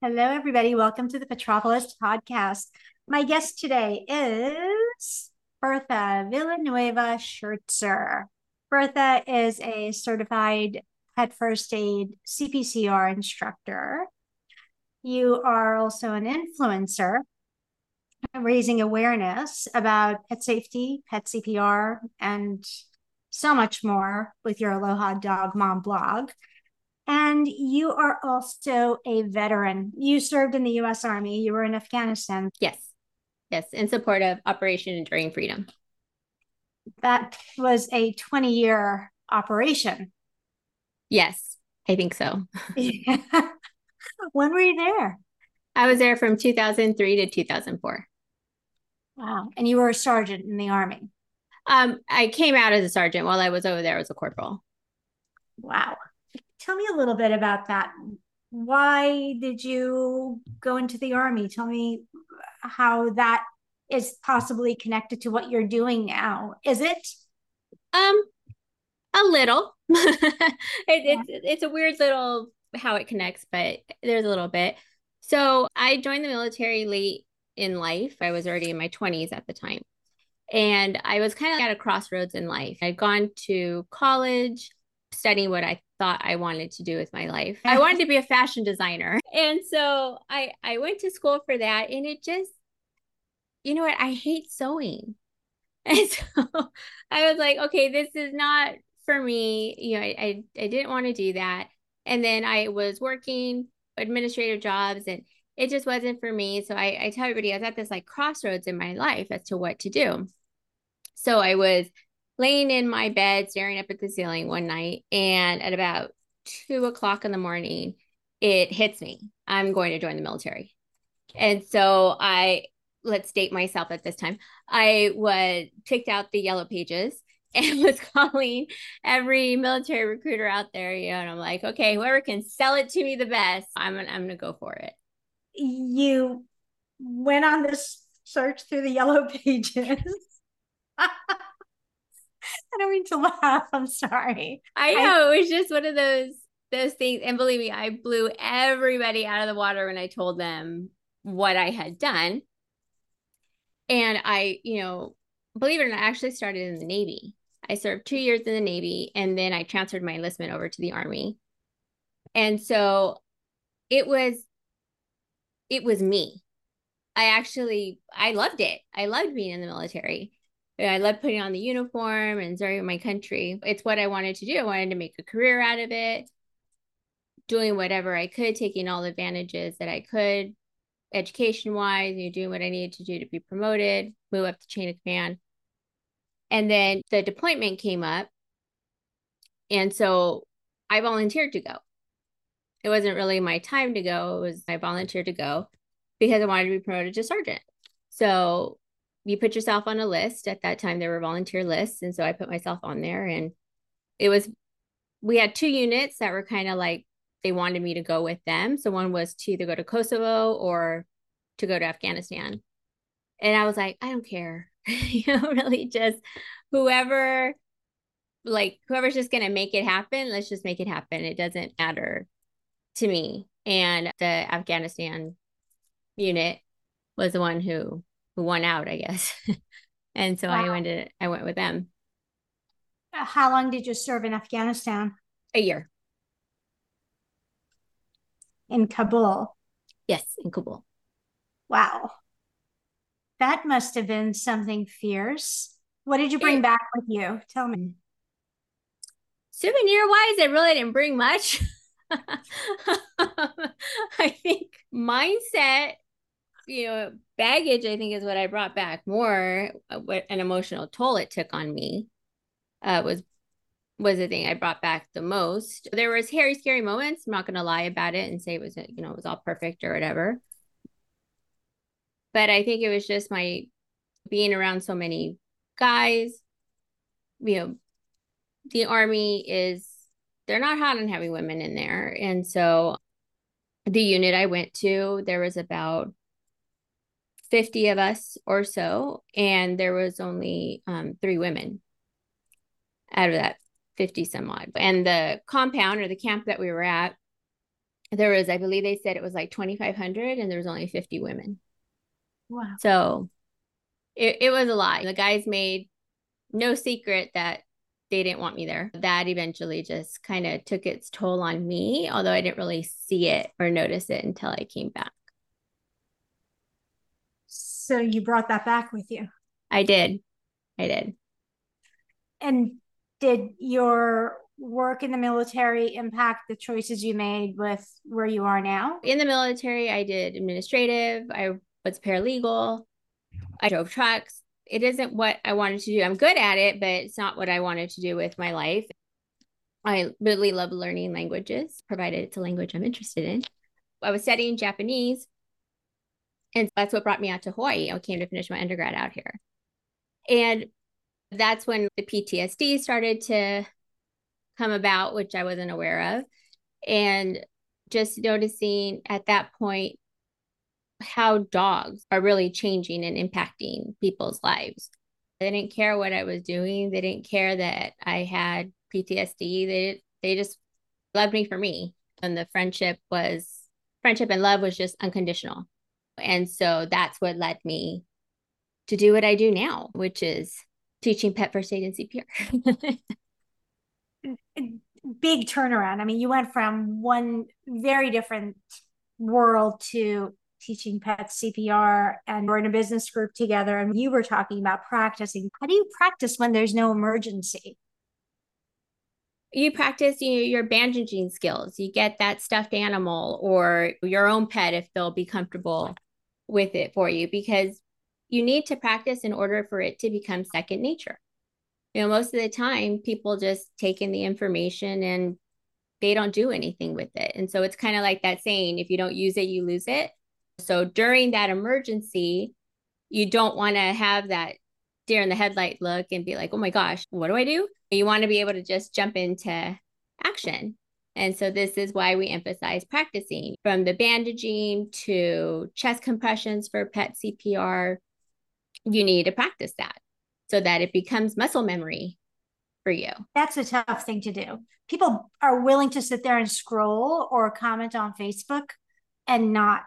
Hello, everybody. Welcome to the Petropolis podcast. My guest today is Bertha Villanueva Schertzer. Bertha is a certified pet first aid CPCR instructor. You are also an influencer, raising awareness about pet safety, pet CPR, and so much more with your Aloha Dog Mom blog. And you are also a veteran. You served in the US Army, you were in Afghanistan. Yes. Yes. In support of Operation Enduring Freedom. That was a 20 year operation. Yes, I think so. when were you there? I was there from 2003 to 2004. Wow. And you were a sergeant in the Army? Um, I came out as a sergeant while I was over there as a corporal. Wow. Tell me a little bit about that. Why did you go into the army? Tell me how that is possibly connected to what you're doing now. Is it? Um, a little. it, yeah. It's it's a weird little how it connects, but there's a little bit. So I joined the military late in life. I was already in my 20s at the time. And I was kind of at a crossroads in life. I'd gone to college, studying what I thought I wanted to do with my life. I wanted to be a fashion designer. And so I I went to school for that and it just you know what? I hate sewing. And so I was like, okay, this is not for me. You know, I I, I didn't want to do that. And then I was working administrative jobs and it just wasn't for me. So I, I tell everybody I was at this like crossroads in my life as to what to do. So I was laying in my bed staring up at the ceiling one night and at about two o'clock in the morning it hits me. I'm going to join the military. And so i let's date myself at this time. I was picked out the yellow pages and was calling every military recruiter out there you know and i'm like okay whoever can sell it to me the best i'm gonna, i'm gonna go for it. You went on this search through the yellow pages I don't mean to laugh. I'm sorry. I know. I, it was just one of those those things. And believe me, I blew everybody out of the water when I told them what I had done. And I, you know, believe it or not, I actually started in the Navy. I served two years in the Navy and then I transferred my enlistment over to the Army. And so it was it was me. I actually I loved it. I loved being in the military. I love putting on the uniform and serving my country. It's what I wanted to do. I wanted to make a career out of it, doing whatever I could, taking all the advantages that I could, education wise, you know, doing what I needed to do to be promoted, move up the chain of command. And then the deployment came up. And so I volunteered to go. It wasn't really my time to go. It was I volunteered to go because I wanted to be promoted to sergeant. So you put yourself on a list. At that time, there were volunteer lists. And so I put myself on there. And it was, we had two units that were kind of like, they wanted me to go with them. So one was to either go to Kosovo or to go to Afghanistan. And I was like, I don't care. you know, really just whoever, like, whoever's just going to make it happen, let's just make it happen. It doesn't matter to me. And the Afghanistan unit was the one who who won out, I guess. and so wow. I went to, I went with them. Uh, how long did you serve in Afghanistan? A year. In Kabul. Yes, in Kabul. Wow. That must have been something fierce. What did you bring it, back with you? Tell me. Souvenir wise, I really didn't bring much. I think mindset you know, baggage, I think, is what I brought back more. Uh, what an emotional toll it took on me uh, was was the thing I brought back the most. There was hairy, scary moments. I'm not going to lie about it and say it was, you know, it was all perfect or whatever. But I think it was just my being around so many guys. You know, the army is they're not hot on having women in there, and so the unit I went to, there was about 50 of us or so, and there was only um, three women out of that 50 some odd. And the compound or the camp that we were at there was, I believe they said it was like 2,500 and there was only 50 women. Wow. So it, it was a lot. The guys made no secret that they didn't want me there. That eventually just kind of took its toll on me, although I didn't really see it or notice it until I came back. So you brought that back with you? I did. I did. And did your work in the military impact the choices you made with where you are now? In the military, I did administrative, I was paralegal, I drove trucks. It isn't what I wanted to do. I'm good at it, but it's not what I wanted to do with my life. I really love learning languages, provided it's a language I'm interested in. I was studying Japanese, and that's what brought me out to Hawaii. I came to finish my undergrad out here. And that's when the PTSD started to come about, which I wasn't aware of. And just noticing at that point how dogs are really changing and impacting people's lives. They didn't care what I was doing. They didn't care that I had PTSD. They they just loved me for me. And the friendship was friendship and love was just unconditional. And so that's what led me to do what I do now, which is teaching pet first aid and CPR. Big turnaround. I mean, you went from one very different world to teaching pets CPR and we're in a business group together and you were talking about practicing. How do you practice when there's no emergency? You practice you know, your bandaging skills. You get that stuffed animal or your own pet if they'll be comfortable with it for you because you need to practice in order for it to become second nature. You know, most of the time people just take in the information and they don't do anything with it. And so it's kind of like that saying if you don't use it, you lose it. So during that emergency, you don't want to have that deer in the headlight look and be like, oh my gosh, what do I do? You want to be able to just jump into action. And so this is why we emphasize practicing from the bandaging to chest compressions for pet CPR. You need to practice that so that it becomes muscle memory for you. That's a tough thing to do. People are willing to sit there and scroll or comment on Facebook and not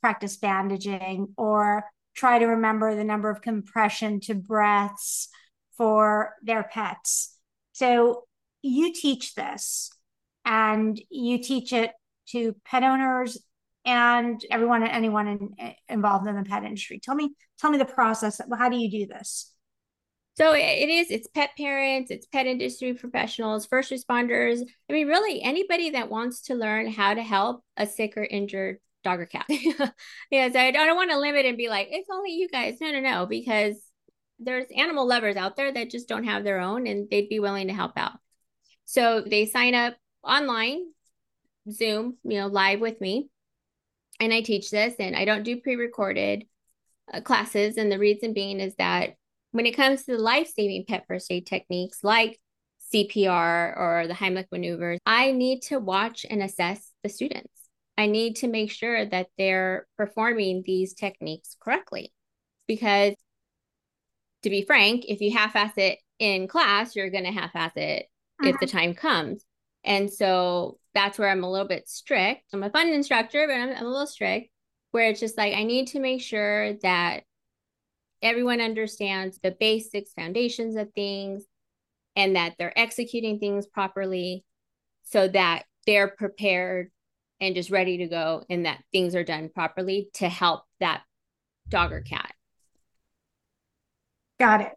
practice bandaging or try to remember the number of compression to breaths for their pets. So you teach this and you teach it to pet owners and everyone and anyone in, involved in the pet industry. Tell me, tell me the process. How do you do this? So it is, it's pet parents, it's pet industry professionals, first responders. I mean, really anybody that wants to learn how to help a sick or injured dog or cat. yeah, so I don't want to limit and be like, it's only you guys. No, no, no, because there's animal lovers out there that just don't have their own and they'd be willing to help out. So they sign up online, Zoom, you know, live with me. And I teach this and I don't do pre recorded uh, classes. And the reason being is that when it comes to the life saving pet first aid techniques like CPR or the Heimlich maneuvers, I need to watch and assess the students. I need to make sure that they're performing these techniques correctly. Because to be frank, if you half ass it in class, you're going to half ass it uh-huh. if the uh-huh. time comes. And so that's where I'm a little bit strict. I'm a fun instructor, but I'm, a little strict where it's just like I need to make sure that everyone understands the basics, foundations of things, and that they're executing things properly so that they're prepared and just ready to go and that things are done properly to help that dog or cat. Got it.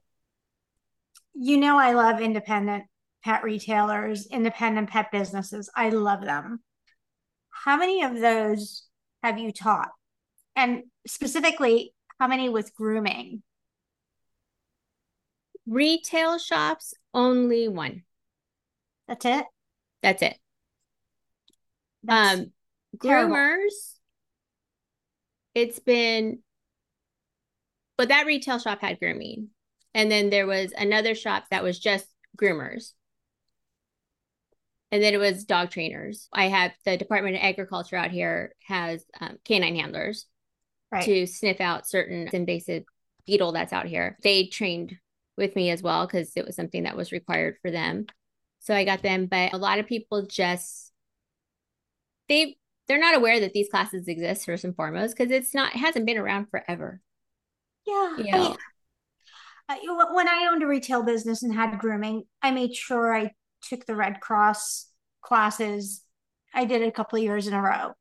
You know, I love independent pet retailers, independent pet businesses. I love them. How many of those have you taught? And specifically, how many with grooming? Retail shops, only one. That's it? That's it. That's um, groomers, it's been, but that retail shop had grooming. And then there was another shop that was just groomers. And then it was dog trainers. I have the Department of Agriculture out here has um, canine handlers right. to sniff out certain invasive beetle that's out here. They trained with me as well because it was something that was required for them. So I got them. But a lot of people just they they're not aware that these classes exist first and foremost because it's not it hasn't been around forever. Yeah. You know? I, when I owned a retail business and had grooming, I made sure I took the Red Cross classes. I did a couple of years in a row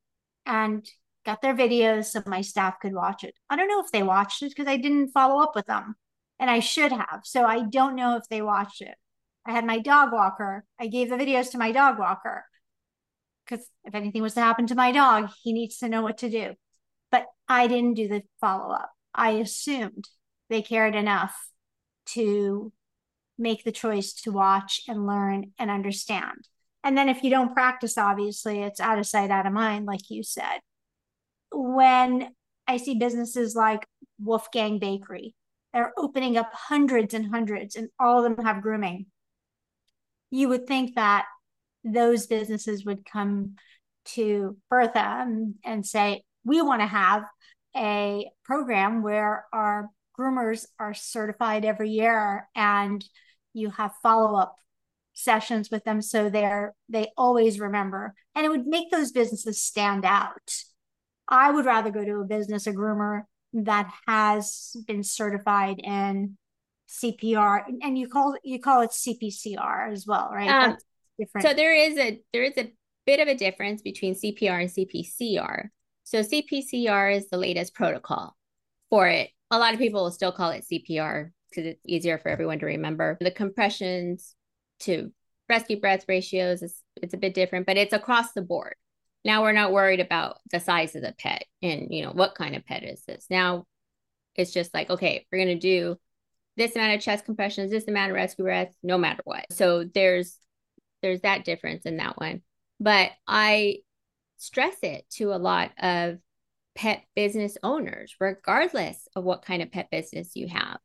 and got their videos so my staff could watch it. I don't know if they watched it because I didn't follow up with them and I should have. So I don't know if they watched it. I had my dog walker. I gave the videos to my dog walker because if anything was to happen to my dog, he needs to know what to do. But I didn't do the follow up. I assumed they cared enough to make the choice to watch and learn and understand. And then if you don't practice, obviously, it's out of sight, out of mind, like you said. When I see businesses like Woof Gang Bakery, they're opening up hundreds and hundreds, and all of them have grooming. You would think that those businesses would come to Bertha and, and say, we want to have a program where our groomers are certified every year and you have follow-up sessions with them so they're they always remember. And it would make those businesses stand out. I would rather go to a business a groomer that has been certified in cpr and you call you call it cpcr as well right? Um, different. so there is a there is a bit of a difference between cpr and cpcr so cpcr is the latest protocol for it. A lot of people will still call it CPR because it's easier for everyone to remember. The compressions to rescue breath ratios is it's a bit different, but it's across the board. Now we're not worried about the size of the pet and you know what kind of pet is this. Now it's just like okay, we're gonna do this amount of chest compressions, this amount of rescue breaths, no matter what. So there's there's that difference in that one. But I stress it to a lot of pet business owners, regardless of what kind of pet business you have.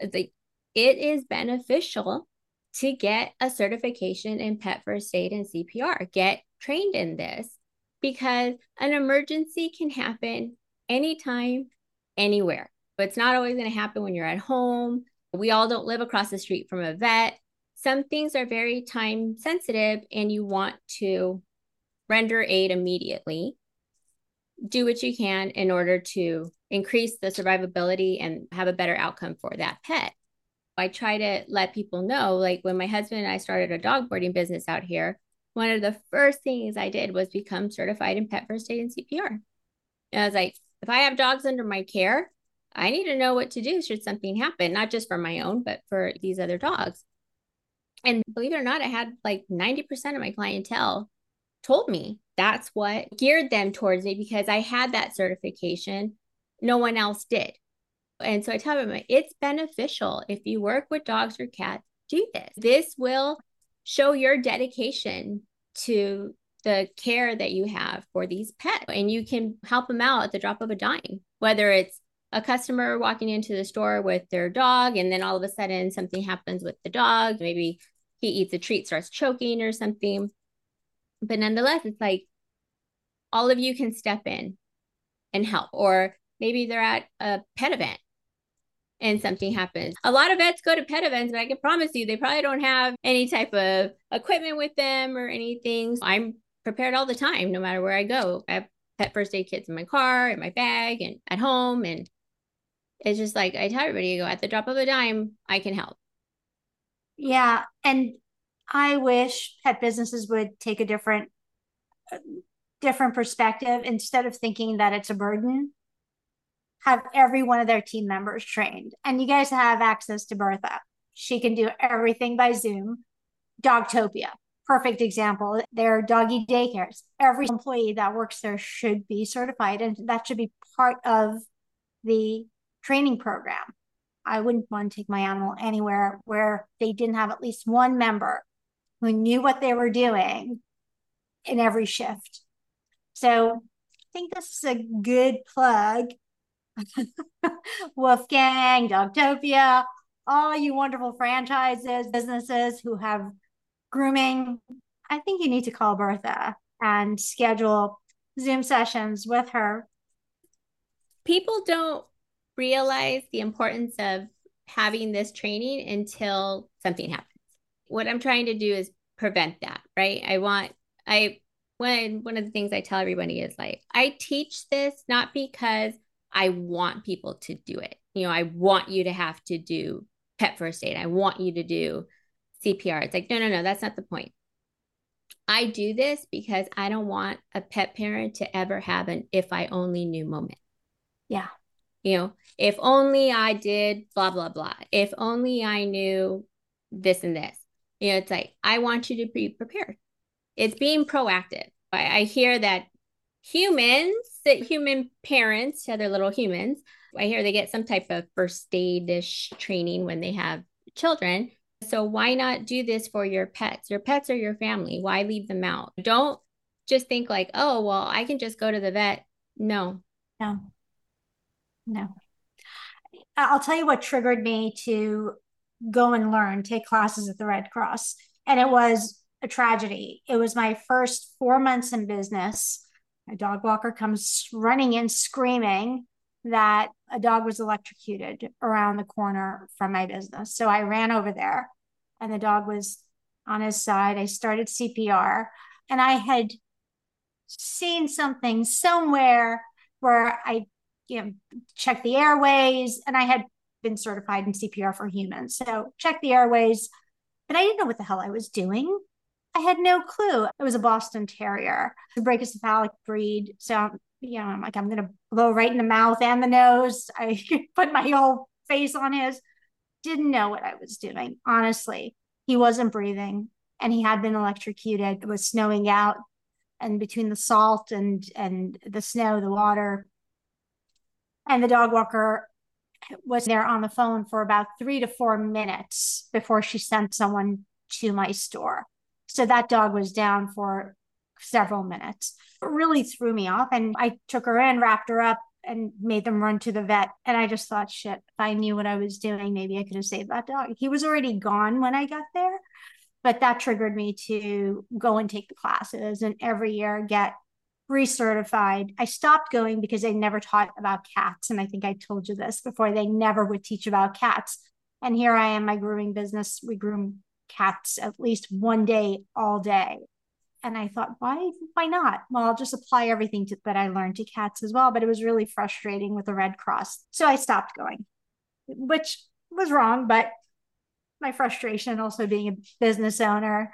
Like it is beneficial to get a certification in pet first aid and CPR. Get trained in this because an emergency can happen anytime, anywhere. But it's not always going to happen when you're at home. We all don't live across the street from a vet. Some things are very time sensitive and you want to render aid immediately do what you can in order to increase the survivability and have a better outcome for that pet. I try to let people know, like when my husband and I started a dog boarding business out here, one of the first things I did was become certified in pet first aid and CPR. And I was like, if I have dogs under my care, I need to know what to do should something happen, not just for my own, but for these other dogs. And believe it or not, I had like 90% of my clientele told me that's what geared them towards me because I had that certification. No one else did. And so I tell them it's beneficial if you work with dogs or cats, do this. This will show your dedication to the care that you have for these pets. And you can help them out at the drop of a dime, whether it's a customer walking into the store with their dog, and then all of a sudden something happens with the dog. Maybe he eats a treat, starts choking or something but nonetheless it's like all of you can step in and help or maybe they're at a pet event and something happens. A lot of vets go to pet events, but I can promise you they probably don't have any type of equipment with them or anything. I'm prepared all the time, no matter where I go. I have pet first aid kits in my car, in my bag, and at home. And it's just like I tell everybody, go at the drop of a dime, I can help. Yeah. And I wish pet businesses would take a different different perspective instead of thinking that it's a burden have every one of their team members trained. And you guys have access to bertha. She can do everything by zoom. Dogtopia perfect example. They're doggy daycares. Every employee that works there should be certified and that should be part of the training program. I wouldn't want to take my animal anywhere where they didn't have at least one member who knew what they were doing in every shift. So I think this is a good plug. Woof Gang, Dogtopia, all you wonderful franchises, businesses who have grooming. I think you need to call Bertha and schedule Zoom sessions with her. People don't realize the importance of having this training until something happens what I'm trying to do is prevent that, right? I want I when one of the things I tell everybody is like, I teach this not because I want people to do it. You know, I want you to have to do pet first aid. I want you to do CPR. It's like, no, no, no, that's not the point. I do this because I don't want a pet parent to ever have an if I only knew moment. Yeah. You know, if only I did blah, blah, blah. If only I knew this and this. You know, it's like, I want you to be prepared. It's being proactive. I, I hear that humans, that human parents, other little humans, I hear they get some type of first aid ish training when they have children. So why not do this for your pets? Your pets are your family. Why leave them out? Don't just think like, oh, well, I can just go to the vet. No. No. No. I'll tell you what triggered me to go and learn, take classes at the Red Cross. And it was a tragedy. It was my first four months in business. A dog walker comes running in screaming that a dog was electrocuted around the corner from my business. So I ran over there and the dog was on his side. I started CPR and I had seen something somewhere where I you know checked the airways and I had been certified in CPR for humans. So check the airways, but I didn't know what the hell I was doing. I had no clue. It was a Boston Terrier, a brachycephalic breed. So you know, I'm like, I'm gonna blow right in the mouth and the nose. I put my whole face on his. Didn't know what I was doing. Honestly, he wasn't breathing, and he had been electrocuted. It was snowing out, and between the salt and and the snow, the water, and the dog walker was there on the phone for about three to four minutes before she sent someone to my store. So that dog was down for several minutes. It really threw me off. And I took her in, wrapped her up, and made them run to the vet. And I just thought, shit, if I knew what I was doing, maybe I could have saved that dog. He was already gone when I got there. But that triggered me to go and take the classes and every year get recertified. I stopped going because they never taught about cats. And I think I told you this before, they never would teach about cats. And here I am, my grooming business. We groom cats at least one day all day and I thought, why, why not? Well, I'll just apply everything to, that I learned to cats as well. But it was really frustrating with the Red Cross. So I stopped going, which was wrong. But my frustration also being a business owner,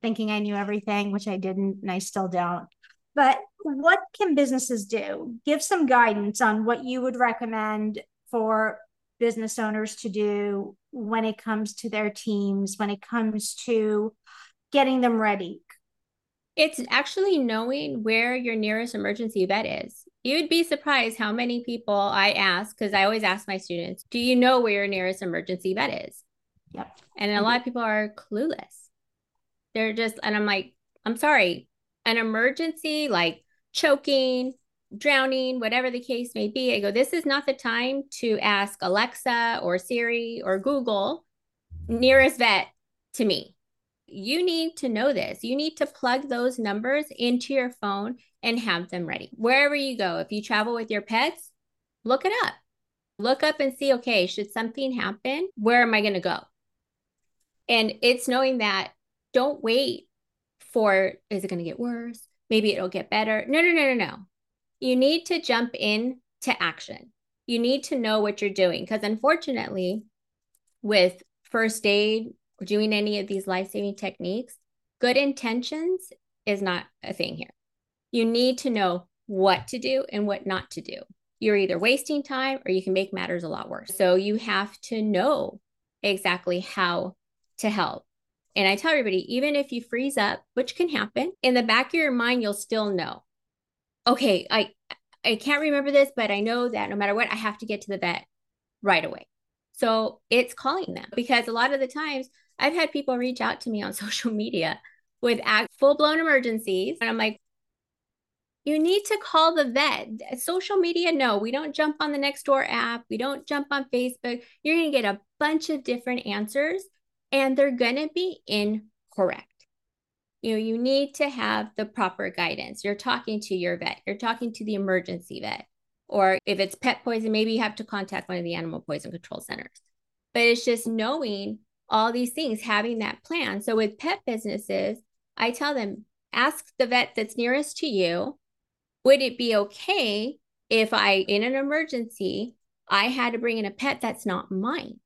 thinking I knew everything, which I didn't, and I still don't. But what can businesses do? Give some guidance on what you would recommend for business owners to do when it comes to their teams, when it comes to getting them ready it's actually knowing where your nearest emergency vet is. You'd be surprised how many people I ask, because I always ask my students, do you know where your nearest emergency vet is? Yep. And a lot of people are clueless. They're just, and I'm like, I'm sorry, an emergency like choking, drowning, whatever the case may be. I go, this is not the time to ask Alexa or Siri or Google nearest vet to me you need to know this. You need to plug those numbers into your phone and have them ready. Wherever you go, if you travel with your pets, look it up. Look up and see, okay, should something happen, where am I going to go? And it's knowing that don't wait for, is it going to get worse? Maybe it'll get better. No, no, no, no, no. You need to jump in to action. You need to know what you're doing because unfortunately, with first aid, or doing any of these life saving techniques, good intentions is not a thing here. You need to know what to do and what not to do. You're either wasting time or you can make matters a lot worse. So you have to know exactly how to help. And I tell everybody, even if you freeze up, which can happen, in the back of your mind, you'll still know. Okay, I I can't remember this, but I know that no matter what, I have to get to the vet right away. So it's calling them because a lot of the times I've had people reach out to me on social media with full blown emergencies. And I'm like, you need to call the vet. Social media, no, we don't jump on the Nextdoor app. We don't jump on Facebook. You're going to get a bunch of different answers and they're going to be incorrect. You know, you need to have the proper guidance. You're talking to your vet, you're talking to the emergency vet. Or if it's pet poison, maybe you have to contact one of the animal poison control centers. But it's just knowing all these things, having that plan. So with pet businesses, I tell them ask the vet that's nearest to you, would it be okay if I, in an emergency, I had to bring in a pet that's not mine?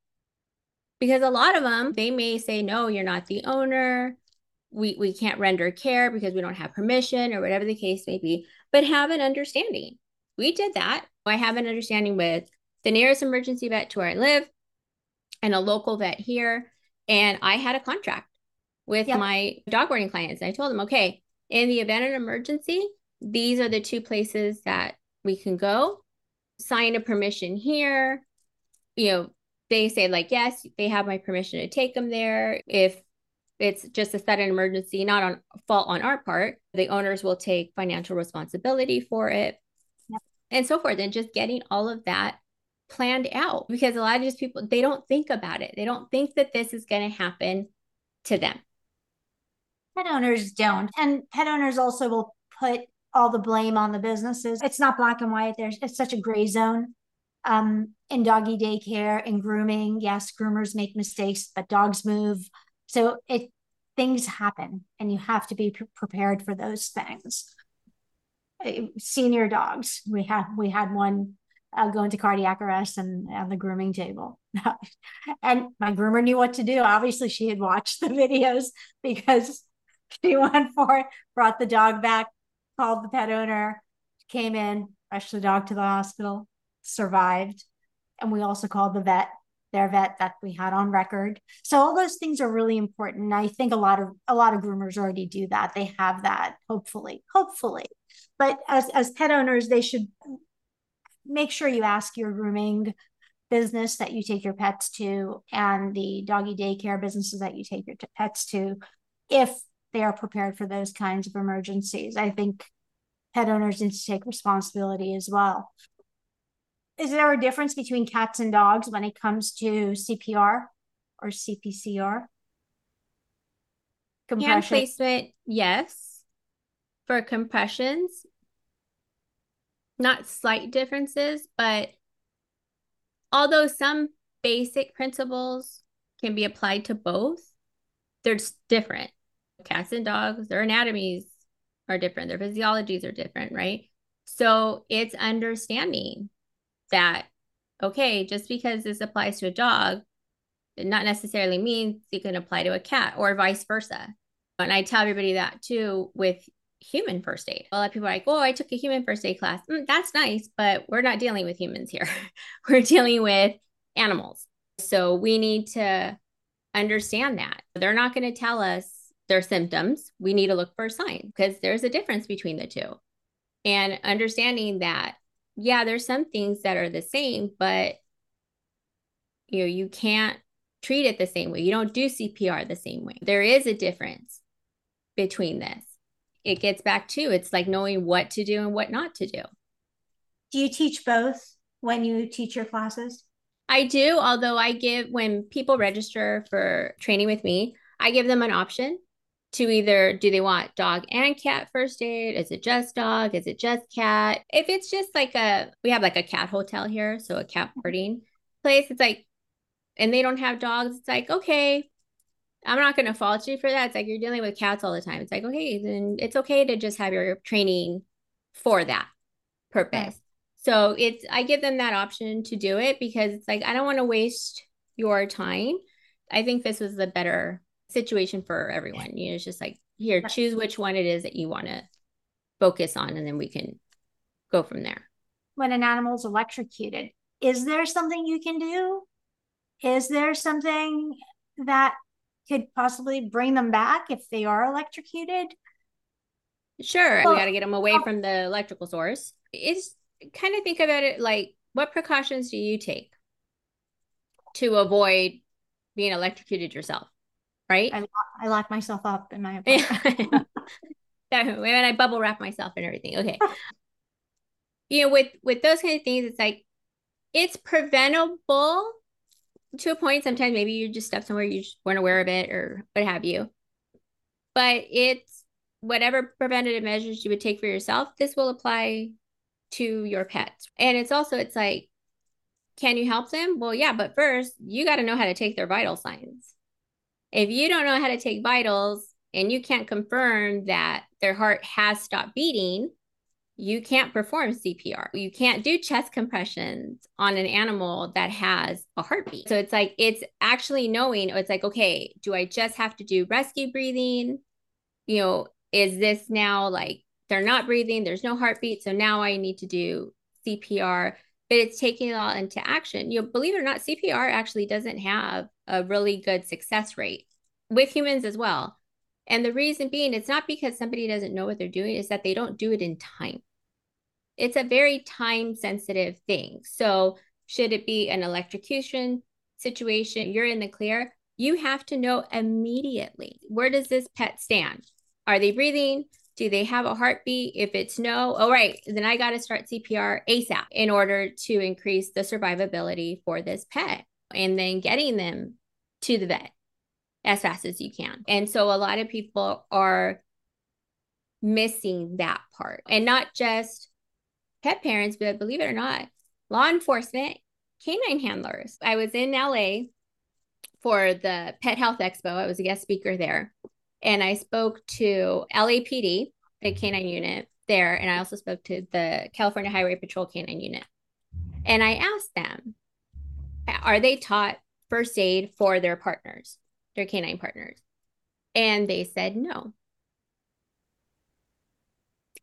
Because a lot of them, they may say, no, you're not the owner. We, we can't render care because we don't have permission or whatever the case may be, but have an understanding. We did that. I have an understanding with the nearest emergency vet to where I live and a local vet here. And I had a contract with yep. my dog boarding clients. I told them, okay, in the event of an emergency, these are the two places that we can go. Sign a permission here. You know, they say, like, yes, they have my permission to take them there. If it's just a sudden emergency, not on fault on our part, the owners will take financial responsibility for it yep. and so forth. And just getting all of that planned out because a lot of these people, they don't think about it. They don't think that this is going to happen to them. Pet owners don't. And pet owners also will put all the blame on the businesses. It's not black and white. There's it's such a gray zone. Um, in doggy daycare and grooming, yes, groomers make mistakes, but dogs move. So it things happen, and you have to be pre- prepared for those things. Uh, senior dogs, we had we had one uh, go into cardiac arrest and on the grooming table. and my groomer knew what to do. Obviously, she had watched the videos because she went for it, brought the dog back, called the pet owner, came in, rushed the dog to the hospital, survived. And we also called the vet, their vet that we had on record. So all those things are really important. I think a lot of a lot of groomers already do that. They have that, hopefully, hopefully. But as as pet owners, they should make sure you ask your grooming business that you take your pets to and the doggy daycare businesses that you take your pets to if they are prepared for those kinds of emergencies. I think pet owners need to take responsibility as well. Is there a difference between cats and dogs when it comes to CPR or CPCR? Hand placement, yes. For compressions, not slight differences, but although some basic principles can be applied to both, they're just different. Cats and dogs, their anatomies are different, their physiologies are different, right? So it's understanding that, okay, just because this applies to a dog, it not necessarily means it can apply to a cat or vice versa. And I tell everybody that too with human first aid. A lot of people are like, oh, I took a human first aid class. Mm, that's nice, but we're not dealing with humans here. we're dealing with animals. So we need to understand that. They're not going to tell us their symptoms. We need to look for a sign because there's a difference between the two. And understanding that, yeah, there's some things that are the same, but you know, you can't treat it the same way. You don't do CPR the same way. There is a difference between this it gets back to it's like knowing what to do and what not to do. Do you teach both when you teach your classes? I do, although I give when people register for training with me, I give them an option to either do they want dog and cat first aid? Is it just dog? Is it just cat? If it's just like a, we have like a cat hotel here, so a cat mm-hmm. boarding place, it's like, and they don't have dogs, it's like, okay, I'm not going to fault you for that. It's like you're dealing with cats all the time. It's like, okay, then it's okay to just have your training for that purpose. So it's, I give them that option to do it because it's like, I don't want to waste your time. I think this was the better situation for everyone. You know, it's just like, here, choose which one it is that you want to focus on, and then we can go from there. When an animal's electrocuted, is there something you can do? Is there something that could possibly bring them back if they are electrocuted? Sure. Well, we got to get them away from the electrical source. It's kind of think about it like what precautions do you take to avoid being electrocuted yourself? Right? I, I lock myself up in my apartment. and I bubble wrap myself and everything. Okay. you know, with with those kind of things, it's like it's preventable to a point, sometimes maybe you just step somewhere you just weren't aware of it or what have you. But it's whatever preventative measures you would take for yourself, this will apply to your pets. And it's also, it's like, can you help them? Well, yeah, but first you got to know how to take their vital signs. If you don't know how to take vitals and you can't confirm that their heart has stopped beating, you can't perform CPR. You can't do chest compressions on an animal that has a heartbeat. So it's like, it's actually knowing, it's like, okay, do I just have to do rescue breathing? You know, is this now like they're not breathing, there's no heartbeat. So now I need to do CPR, but it's taking it all into action. You know, believe it or not, CPR actually doesn't have a really good success rate with humans as well. And the reason being, it's not because somebody doesn't know what they're doing, is that they don't do it in time. It's a very time sensitive thing. So, should it be an electrocution situation, you're in the clear, you have to know immediately where does this pet stand? Are they breathing? Do they have a heartbeat? If it's no, all right, then I got to start CPR ASAP in order to increase the survivability for this pet and then getting them to the vet as fast as you can. And so a lot of people are missing that part and not just pet parents, but believe it or not, law enforcement, canine handlers. I was in LA for the Pet Health Expo. I was a guest speaker there. And I spoke to LAPD, the canine unit there. And I also spoke to the California Highway Patrol canine unit. And I asked them, are they taught first aid for their partners? their canine partners? And they said no.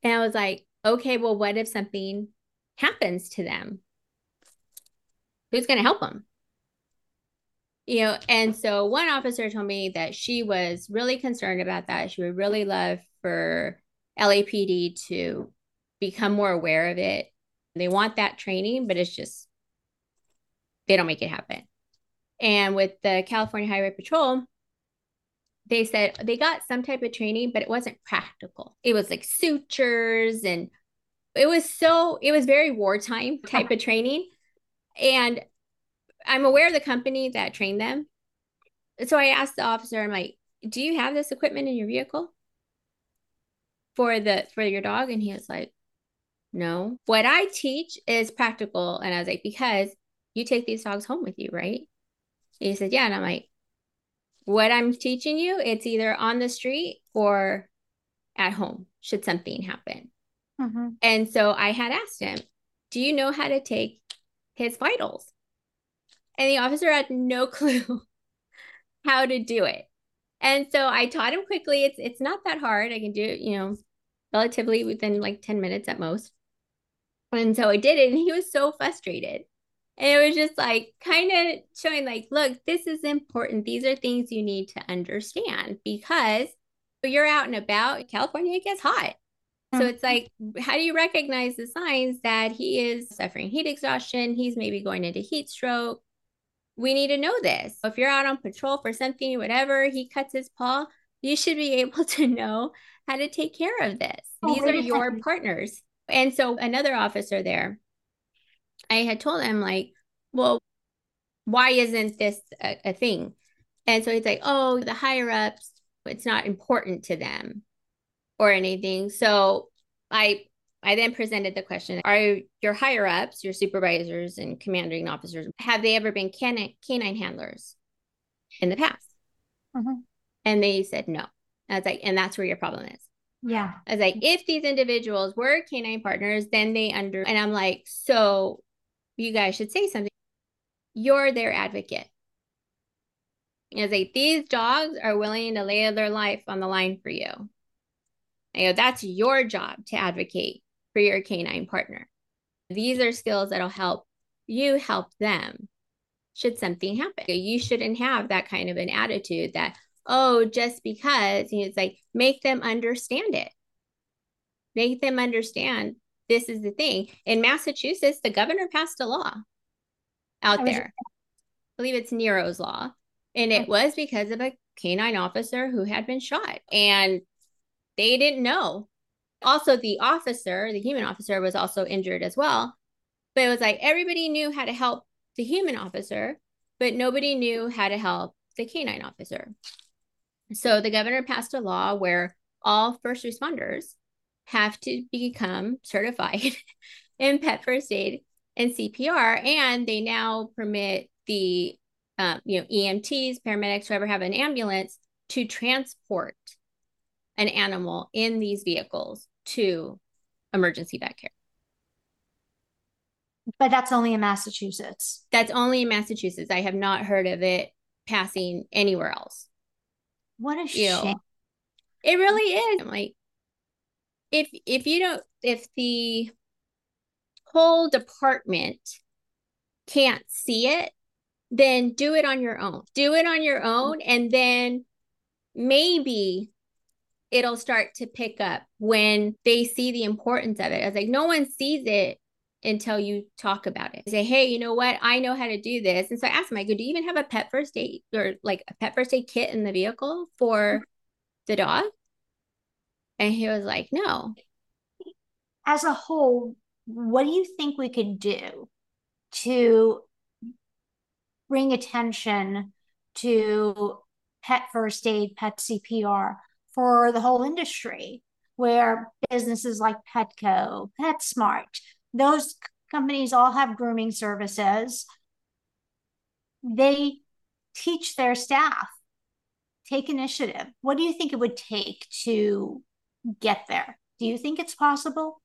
And I was like, okay, well, what if something happens to them? Who's going to help them? You know, and so one officer told me that she was really concerned about that. She would really love for LAPD to become more aware of it. They want that training, but it's just, they don't make it happen. And with the California Highway Patrol, they said they got some type of training, but it wasn't practical. It was like sutures and it was so, it was very wartime type of training. And I'm aware of the company that trained them. So I asked the officer, I'm like, do you have this equipment in your vehicle for the for your dog? And he was like, no. What I teach is practical. And I was like, because you take these dogs home with you, right? he said, Yeah. And I'm like, what I'm teaching you, it's either on the street or at home, should something happen. Mm-hmm. And so I had asked him, Do you know how to take his vitals? And the officer had no clue how to do it. And so I taught him quickly. It's it's not that hard. I can do it, you know, relatively within like 10 minutes at most. And so I did it, and he was so frustrated. And it was just like kind of showing, like, look, this is important. These are things you need to understand because you're out and about. California it gets hot. So mm-hmm. it's like, how do you recognize the signs that he is suffering heat exhaustion? He's maybe going into heat stroke. We need to know this. If you're out on patrol for something, whatever, he cuts his paw, you should be able to know how to take care of this. Oh, These are your partners. And so another officer there, I had told him like, well, why isn't this a, a thing? And so he's like, oh, the higher ups, it's not important to them or anything. So I I then presented the question Are your higher ups, your supervisors and commanding officers, have they ever been canine, canine handlers in the past? Mm-hmm. And they said no. I was like, And that's where your problem is. Yeah. I was like, If these individuals were canine partners, then they under, and I'm like, So you guys should say something. You're their advocate. You know, like these dogs are willing to lay their life on the line for you. You know, that's your job to advocate for your canine partner. These are skills that'll help you help them should something happen. You shouldn't have that kind of an attitude that, oh, just because you know, it's like make them understand it. Make them understand this is the thing. In Massachusetts, the governor passed a law out there. I believe it's Nero's law. And it was because of a canine officer who had been shot. And they didn't know. Also, the officer, the human officer, was also injured as well. But it was like everybody knew how to help the human officer, but nobody knew how to help the canine officer. So the governor passed a law where all first responders have to become certified in pet first aid and CPR, and they now permit the um, you know EMTs, paramedics, whoever have an ambulance to transport an animal in these vehicles to emergency vet care. But that's only in Massachusetts. That's only in Massachusetts. I have not heard of it passing anywhere else. What a you shame. It really is. I'm like, if if you don't, if the whole department can't see it, then do it on your own. Do it on your own, and then maybe it'll start to pick up when they see the importance of it. I was like, no one sees it until you talk about it. Say, hey, you know what? I know how to do this. And so I asked him, I go, do you even have a pet first aid or like a pet first aid kit in the vehicle for the dog? And he was like, no. As a whole, what do you think we could do to bring attention to pet first aid, pet CPR for the whole industry? Where businesses like Petco, PetSmart, those companies all have grooming services. They teach their staff, take initiative. What do you think it would take to get there? Do you think it's possible?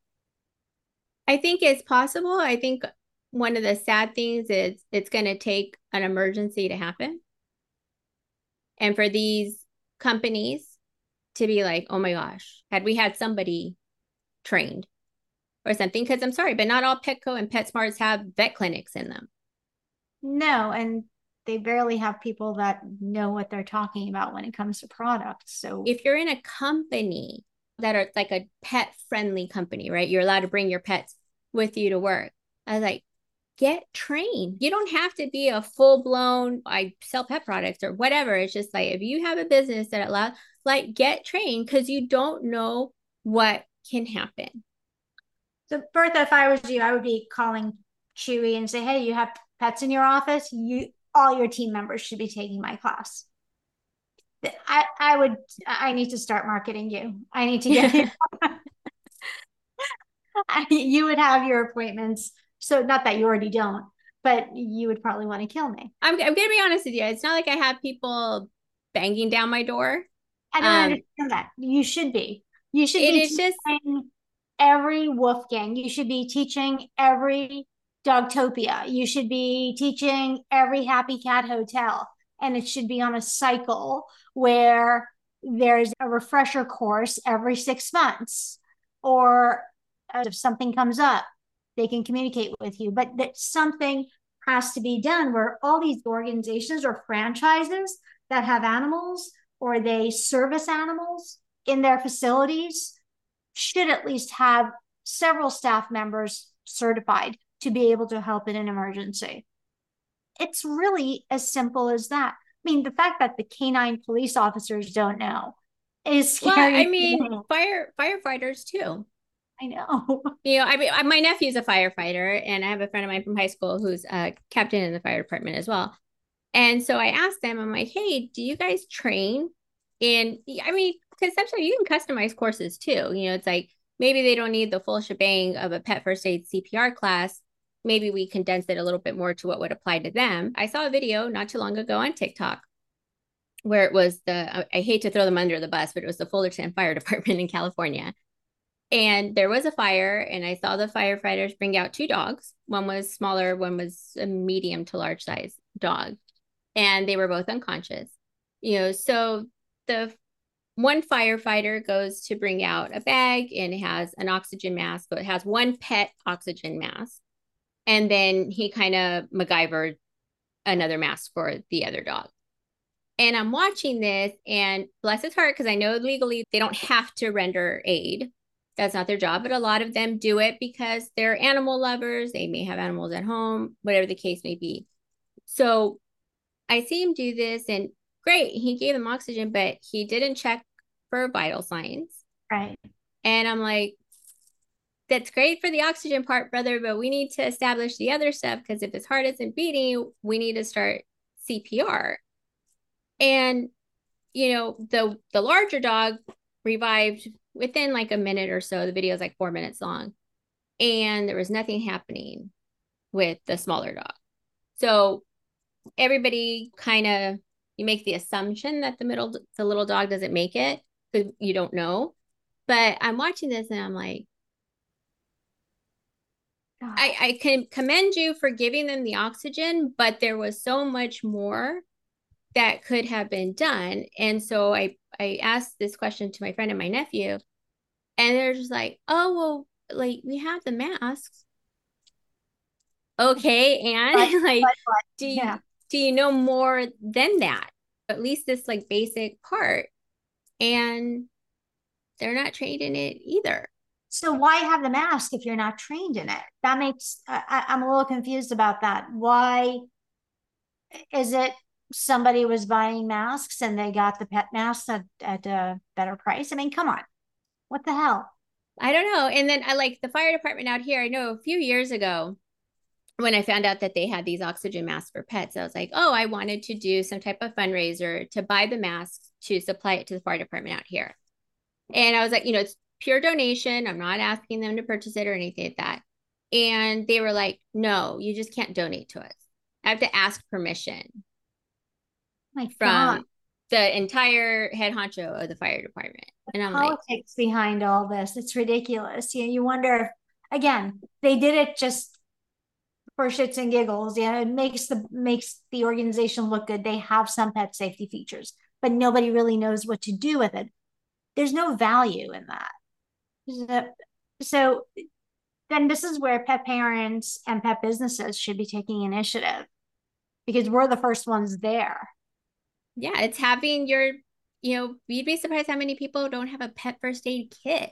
I think it's possible. I think one of the sad things is it's going to take an emergency to happen. And for these companies to be like, oh my gosh, had we had somebody trained or something because I'm sorry, but not all Petco and PetSmarts have vet clinics in them. No, and they barely have people that know what they're talking about when it comes to products. So if you're in a company that are like a pet friendly company, right? You're allowed to bring your pets with you to work. I was like, get trained. You don't have to be a full blown, I sell pet products or whatever. It's just like if you have a business that allows, like, get trained because you don't know what can happen. So Bertha, if I was you, I would be calling Chewy and say, "Hey, you have pets in your office. You all your team members should be taking my class." I I would I need to start marketing you. I need to get you. you would have your appointments. So not that you already don't, but you would probably want to kill me. I'm I'm gonna be honest with you. It's not like I have people banging down my door. I don't um, understand that. You should be. You should be. It's just every Woof Gang. You should be teaching every Dogtopia. You should be teaching every Happy Cat Hotel. And it should be on a cycle where there's a refresher course every six months. Or if something comes up, they can communicate with you. But that something has to be done where all these organizations or franchises that have animals or they service animals in their facilities should at least have several staff members certified to be able to help in an emergency. It's really as simple as that. I mean, the fact that the canine police officers don't know is scary. Well, I mean, fire firefighters too. I know. You know, I mean, my nephew's a firefighter, and I have a friend of mine from high school who's a captain in the fire department as well. And so I asked them, I'm like, hey, do you guys train in? I mean, sometimes you can customize courses too. You know, it's like maybe they don't need the full shebang of a pet first aid CPR class. Maybe we condense it a little bit more to what would apply to them. I saw a video not too long ago on TikTok where it was the, I hate to throw them under the bus, but it was the Fullerton Fire Department in California. And there was a fire, and I saw the firefighters bring out two dogs. One was smaller, one was a medium to large size dog. And they were both unconscious. You know, so the one firefighter goes to bring out a bag and has an oxygen mask, but it has one pet oxygen mask. And then he kind of MacGyvered another mask for the other dog. And I'm watching this, and bless his heart, because I know legally they don't have to render aid. That's not their job, but a lot of them do it because they're animal lovers. They may have animals at home, whatever the case may be. So I see him do this, and great, he gave them oxygen, but he didn't check for vital signs. Right. And I'm like, that's great for the oxygen part, brother, but we need to establish the other stuff because if his heart isn't beating, we need to start CPR. And you know, the the larger dog revived within like a minute or so. The video is like four minutes long. And there was nothing happening with the smaller dog. So everybody kind of you make the assumption that the middle the little dog doesn't make it because you don't know. But I'm watching this and I'm like, I, I can commend you for giving them the oxygen, but there was so much more that could have been done. And so I I asked this question to my friend and my nephew, and they're just like, oh well, like we have the masks. Okay, and but, like but, but, do you yeah. Do you know more than that? At least this like basic part. And they're not trained in it either. So why have the mask if you're not trained in it? That makes I, I'm a little confused about that. Why is it somebody was buying masks and they got the pet masks at, at a better price? I mean, come on, what the hell? I don't know. And then I like the fire department out here. I know a few years ago when I found out that they had these oxygen masks for pets, I was like, oh, I wanted to do some type of fundraiser to buy the masks to supply it to the fire department out here. And I was like, you know, it's pure donation. I'm not asking them to purchase it or anything like that. And they were like, no, you just can't donate to us. I have to ask permission My from God. the entire head honcho of the fire department. And I'm politics like, behind all this. It's ridiculous. You know, you wonder again, they did it just for shits and giggles. Yeah, it makes the makes the organization look good. They have some pet safety features, but nobody really knows what to do with it there's no value in that. So then this is where pet parents and pet businesses should be taking initiative because we're the first ones there. Yeah, it's having your, you know, you'd be surprised how many people don't have a pet first aid kit.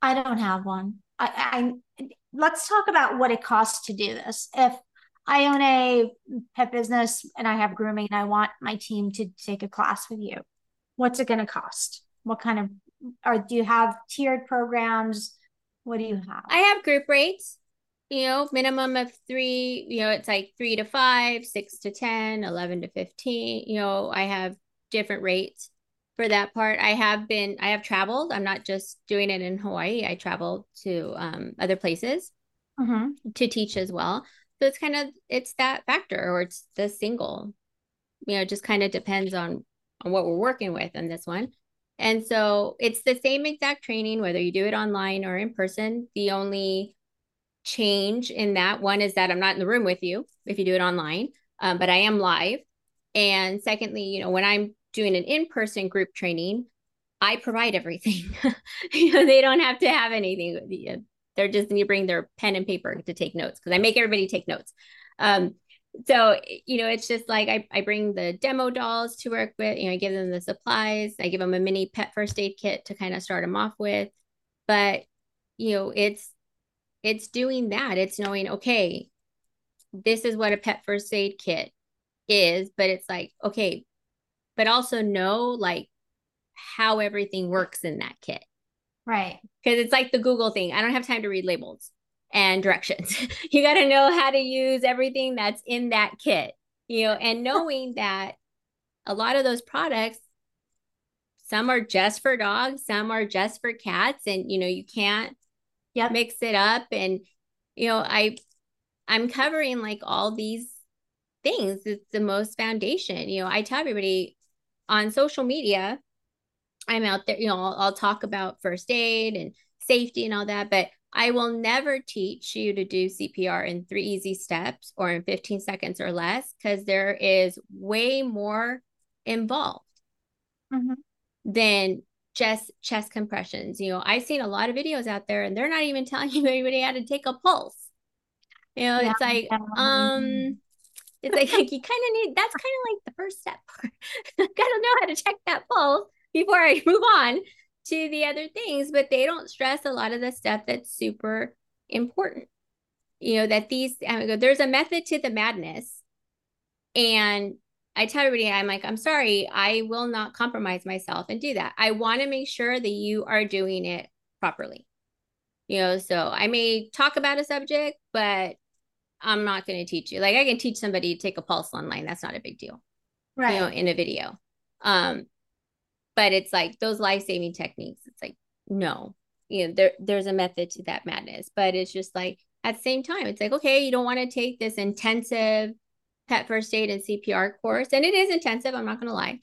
I don't have one. I, I let's talk about what it costs to do this. If I own a pet business and I have grooming and I want my team to take a class with you, what's it going to cost? what kind of or do you have tiered programs what do you have i have group rates you know minimum of three you know it's like three to five six to ten 11 to 15 you know i have different rates for that part i have been i have traveled i'm not just doing it in hawaii i travel to um, other places mm-hmm. to teach as well so it's kind of it's that factor or it's the single you know it just kind of depends on on what we're working with in this one and so it's the same exact training, whether you do it online or in person. The only change in that one is that I'm not in the room with you if you do it online, um, but I am live. And secondly, you know, when I'm doing an in person group training, I provide everything. you know, they don't have to have anything. They're just need to bring their pen and paper to take notes because I make everybody take notes. Um, so you know it's just like I, I bring the demo dolls to work with you know i give them the supplies i give them a mini pet first aid kit to kind of start them off with but you know it's it's doing that it's knowing okay this is what a pet first aid kit is but it's like okay but also know like how everything works in that kit right because it's like the google thing i don't have time to read labels and directions. you got to know how to use everything that's in that kit, you know, and knowing that a lot of those products, some are just for dogs, some are just for cats, and you know, you can't yep. mix it up. And you know, I I'm covering like all these things. It's the most foundation. You know, I tell everybody on social media, I'm out there, you know, I'll, I'll talk about first aid and safety and all that, but I will never teach you to do CPR in three easy steps or in 15 seconds or less because there is way more involved mm-hmm. than just chest compressions. You know, I've seen a lot of videos out there and they're not even telling you anybody how to take a pulse. You know, yeah, it's like, um, it's like, like you kind of need that's kind of like the first step. I gotta know how to check that pulse before I move on to the other things, but they don't stress a lot of the stuff that's super important. You know, that these, there's a method to the madness. And I tell everybody, I'm like, I'm sorry, I will not compromise myself and do that. I want to make sure that you are doing it properly. You know, so I may talk about a subject, but I'm not going to teach you. Like I can teach somebody to take a pulse online. That's not a big deal. Right. You know, in a video. Um, but it's like those life-saving techniques it's like no you know there there's a method to that madness but it's just like at the same time it's like okay you don't want to take this intensive pet first aid and cpr course and it is intensive i'm not gonna lie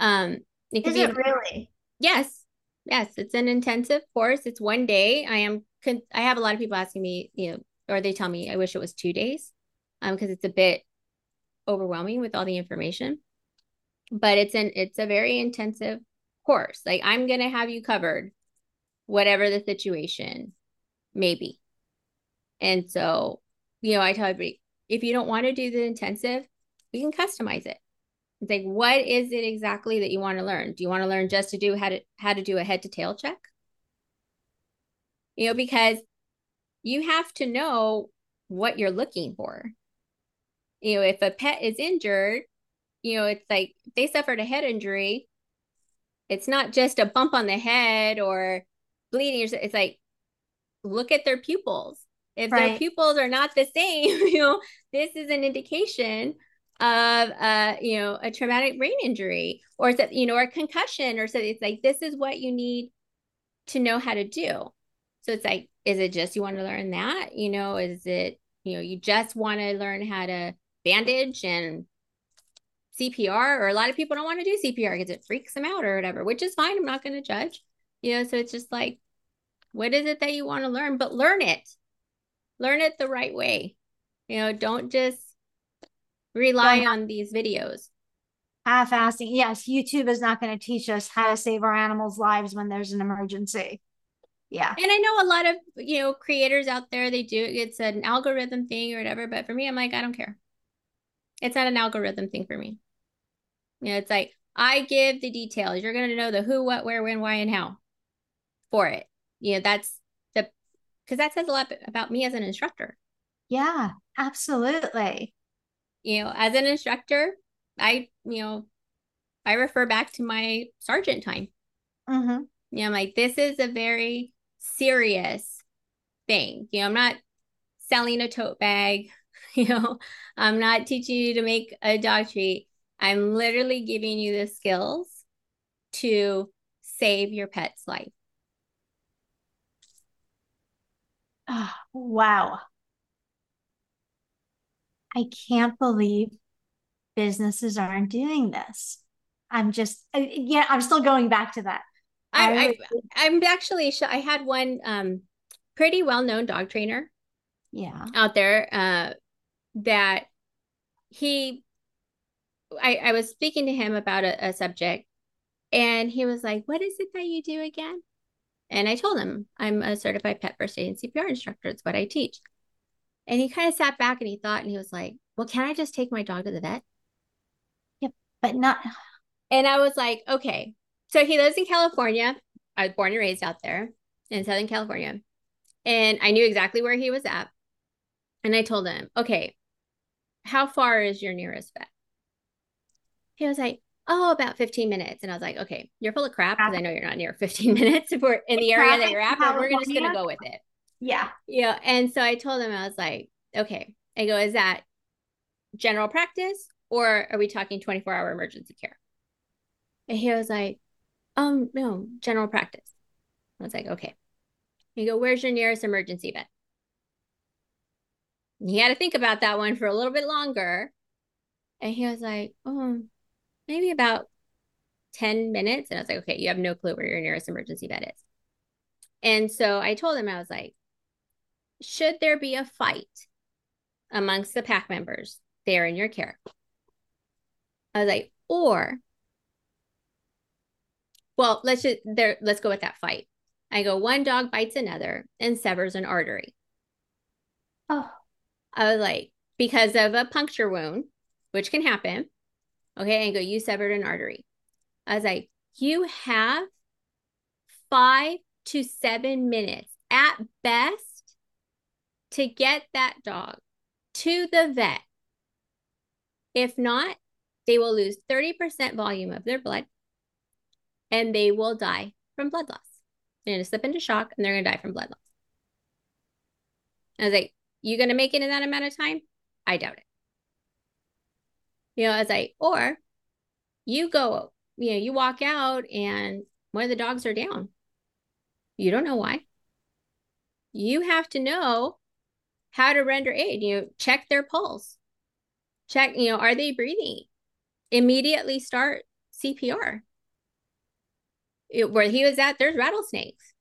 um it is it really yes Yes, it's an intensive course. It's one day. I am I have a lot of people asking me, you know, or they tell me I wish it was 2 days. Um because it's a bit overwhelming with all the information. But it's an it's a very intensive course. Like I'm to have you covered whatever the situation may be. And so, you know, I tell everybody if you don't want to do the intensive, we can customize it. It's like, what is it exactly that you want to learn? Do you want to learn just to do how to how to do a head to tail check? You know, because you have to know what you're looking for. You know, if a pet is injured, you know, it's like they suffered a head injury. It's not just a bump on the head or bleeding. It's like, look at their pupils. If right. their pupils are not the same, you know, this is an indication of uh you know a traumatic brain injury or that you know or concussion or so it's like this is what you need to know how to do so it's like is it just you want to learn that you know is it you know you just want to learn how to bandage and cpr or a lot of people don't want to do cpr because it freaks them out or whatever which is fine i'm not going to judge you know so it's just like what is it that you want to learn but learn it learn it the right way you know don't just rely on these videos. Half assing. Yes, YouTube is not going to teach us how to save our animals' lives when there's an emergency. Yeah. And I know a lot of, you know, creators out there, they do it's an algorithm thing or whatever. But for me, I'm like, I don't care. It's not an algorithm thing for me. You know, it's like I give the details. You're going to know the who, what, where, when, why, and how for it. You know, that's the because that says a lot about me as an instructor. Yeah, absolutely you know, as an instructor, I, you know, I refer back to my sergeant time. Mm-hmm. You know, I'm like, this is a very serious thing. You know, I'm not selling a tote bag. You know, I'm not teaching you to make a dog treat. I'm literally giving you the skills to save your pet's life. Oh, wow. I can't believe businesses aren't doing this. I'm just, uh, yeah, I'm still going back to that. I, I am actually, I had one um, pretty well known dog trainer. Yeah. Out there uh, that he, I, I was speaking to him about a, a subject and he was like, What is it that you do again? And I told him, I'm a certified pet first aid and CPR instructor. It's what I teach. And he kind of sat back and he thought, and he was like, Well, can I just take my dog to the vet? Yep, but not. And I was like, Okay. So he lives in California. I was born and raised out there in Southern California. And I knew exactly where he was at. And I told him, Okay, how far is your nearest vet? He was like, Oh, about 15 minutes. And I was like, okay, you're full of crap because I know you're not near 15 minutes if we're in the area that you're at, but we're just going to go with it. Yeah. Yeah. And so I told him, I was like, okay. I go, is that general practice or are we talking 24 hour emergency care? And he was like, um, no, general practice. I was like, okay. You go, where's your nearest emergency vet? He had to think about that one for a little bit longer. And he was like, oh, maybe about 10 minutes. And I was like, okay, you have no clue where your nearest emergency vet is. And so I told him, I was like, should there be a fight amongst the pack members, they're in your care. I was like, or, well, let's just there, let's go with that fight. I go, one dog bites another and severs an artery. Oh. I was like, because of a puncture wound, which can happen. Okay. And go, you severed an artery. I was like, you have five to seven minutes at best to get that dog to the vet. If not, they will lose 30% volume of their blood and they will die from blood loss. They're going to slip into shock and they're going to die from blood loss. I was like, you going to make it in that amount of time? I doubt it. You know, as I like, or you go, you know, you walk out and one of the dogs are down. You don't know why. You have to know how to render aid. You know, check their pulse. Check, you know, are they breathing? Immediately start CPR. It, where he was at, there's rattlesnakes.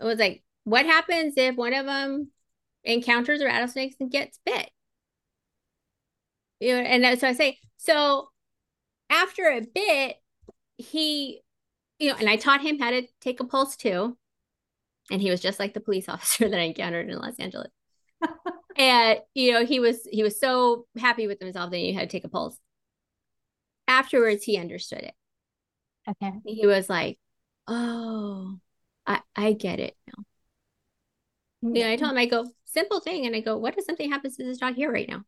It was like, what happens if one of them encounters rattlesnakes and gets bit? You know, and so I say, so after a bit, he, you know, and I taught him how to take a pulse too. And he was just like the police officer that I encountered in Los Angeles. and you know, he was he was so happy with himself that he had to take a pulse. Afterwards, he understood it. Okay. He was like, "Oh, I I get it now." Mm-hmm. Yeah, I told him, I go, simple thing. And I go, what if something happens to this dog here right now?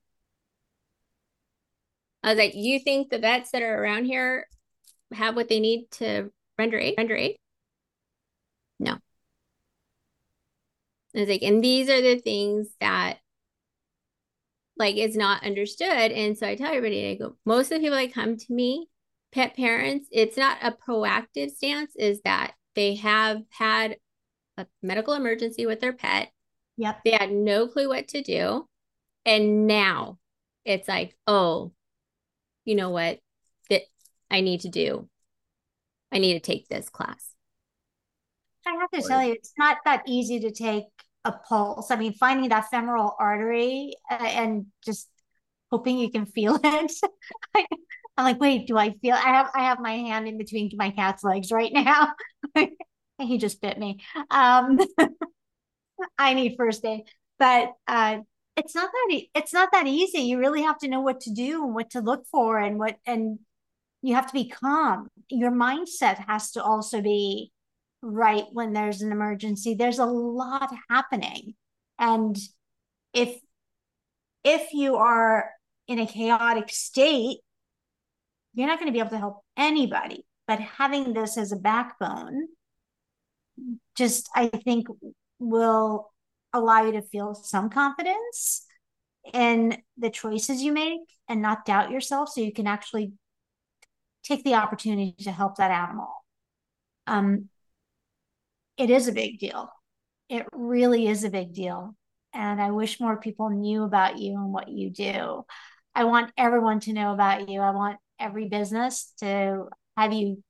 I was like, you think the vets that are around here have what they need to render aid? Render aid? No. I was like, and these are the things that like is not understood. And so I tell everybody, I go, most of the people that come to me, pet parents, it's not a proactive stance, is that they have had a medical emergency with their pet. Yep. They had no clue what to do. And now it's like, oh, you know what? That I need to do. I need to take this class. I have to or, tell you, it's not that easy to take a pulse. I mean, finding that femoral artery uh, and just hoping you can feel it. I, am like, wait, do I feel? I have I have my hand in between my cat's legs right now. he just bit me. Um, I need first aid, but uh, it's not that e- it's not that easy. You really have to know what to do and what to look for, and what and you have to be calm. Your mindset has to also be right when there's an emergency. There's a lot happening, and if if you are in a chaotic state, you're not going to be able to help anybody. But having this as a backbone just I think will allow you to feel some confidence in the choices you make and not doubt yourself so you can actually take the opportunity to help that animal. Um, it is a big deal. It really is a big deal. And I wish more people knew about you and what you do. I want everyone to know about you. I want every business to have you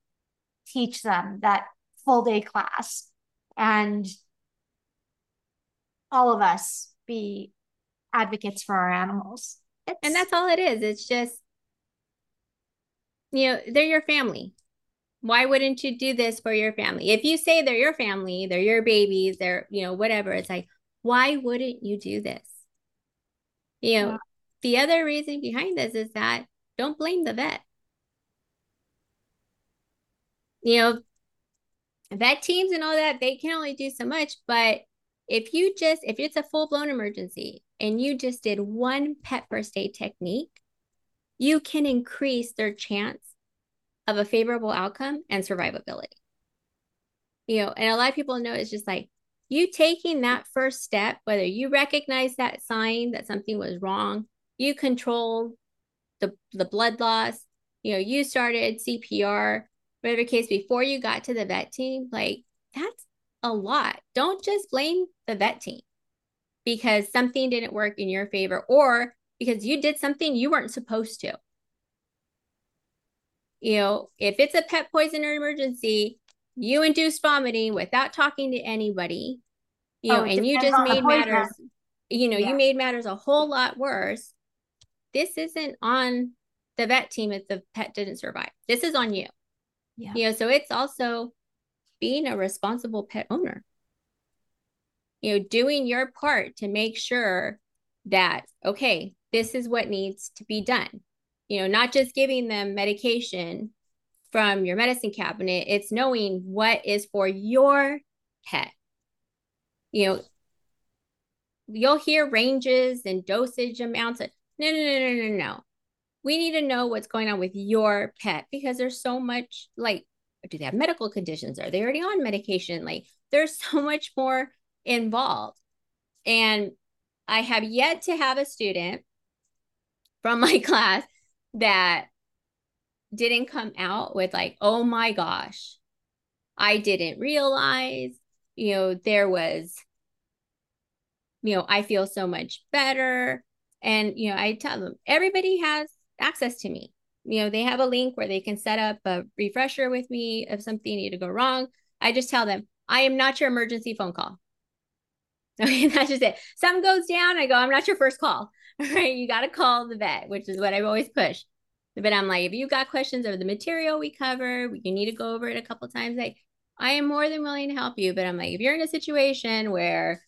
teach them that full day class and all of us be advocates for our animals. It's, and that's all it is. It's just, you know, they're your family. Why wouldn't you do this for your family? If you say they're your family, they're your babies, they're, you know, whatever, it's like, why wouldn't you do this? You know, yeah. the other reason behind this is that don't blame the vet. You know, vet teams and all that, they can only do so much. But if you just, if it's a full blown emergency and you just did one pet first aid technique, you can increase their chance of a favorable outcome and survivability. You know, and a lot of people know it's just like you taking that first step, whether you recognize that sign that something was wrong, you control the, the blood loss, you know, you started CPR, whatever case before you got to the vet team like that's a lot. Don't just blame the vet team because something didn't work in your favor or because you did something you weren't supposed to. You know if it's a pet poison or emergency you induced vomiting without talking to anybody you know oh, and you just made matters you know yeah. you made matters a whole lot worse this isn't on the vet team if the pet didn't survive this is on you yeah. You know, so it's also being a responsible pet owner. You know, doing your part to make sure that, okay, this is what needs to be done. You know, not just giving them medication from your medicine cabinet, it's knowing what is for your pet. You know, you'll hear ranges and dosage amounts. Of, no, no, no, no, no, no. We need to know what's going on with your pet because there's so much like do they have medical conditions? Are they already on medication? Like there's so much more involved. And i have yet to have a student from my class that didn't come out with like oh my gosh i didn't realize you know there was you know i feel so much better and you know i tell them everybody has access to me. you know, they have a link where they can set up a refresher with me if something need to go wrong. I just tell them, I am not your emergency phone call. Okay, that's just it. Something goes down, I go, I'm not your first call. Right. You got to call the vet, which is what I've always pushed. But I'm like, if you got questions over the material we cover, you need to go over it a couple times. Like, I am more than willing to help you. But I'm like, if you're in a situation where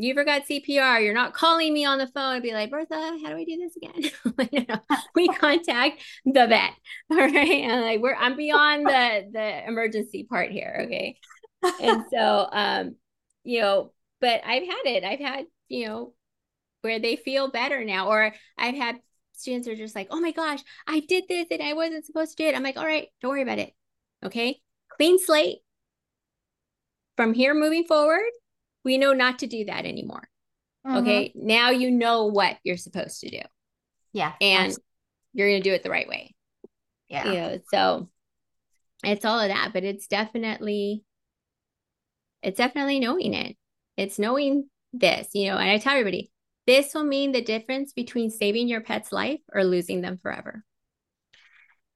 you forgot CPR, you're not calling me on the phone and be like, Bertha, how do I do this again? we contact the vet. All right. And like we're I'm beyond the the emergency part here. Okay. And so um, you know, but I've had it. I've had, you know, where they feel better now. Or I've had students are just like, oh my gosh, I did this and I wasn't supposed to do it. I'm like, all right, don't worry about it. Okay. Clean slate. From here moving forward, we know not to do that anymore. Mm-hmm. Okay. Now you know what you're supposed to do. Yeah. And absolutely. you're going to do it the right way. Yeah. You know, so it's all of that, but it's definitely, it's definitely knowing it. It's knowing this, you know, and I tell everybody, this will mean the difference between saving your pet's life or losing them forever.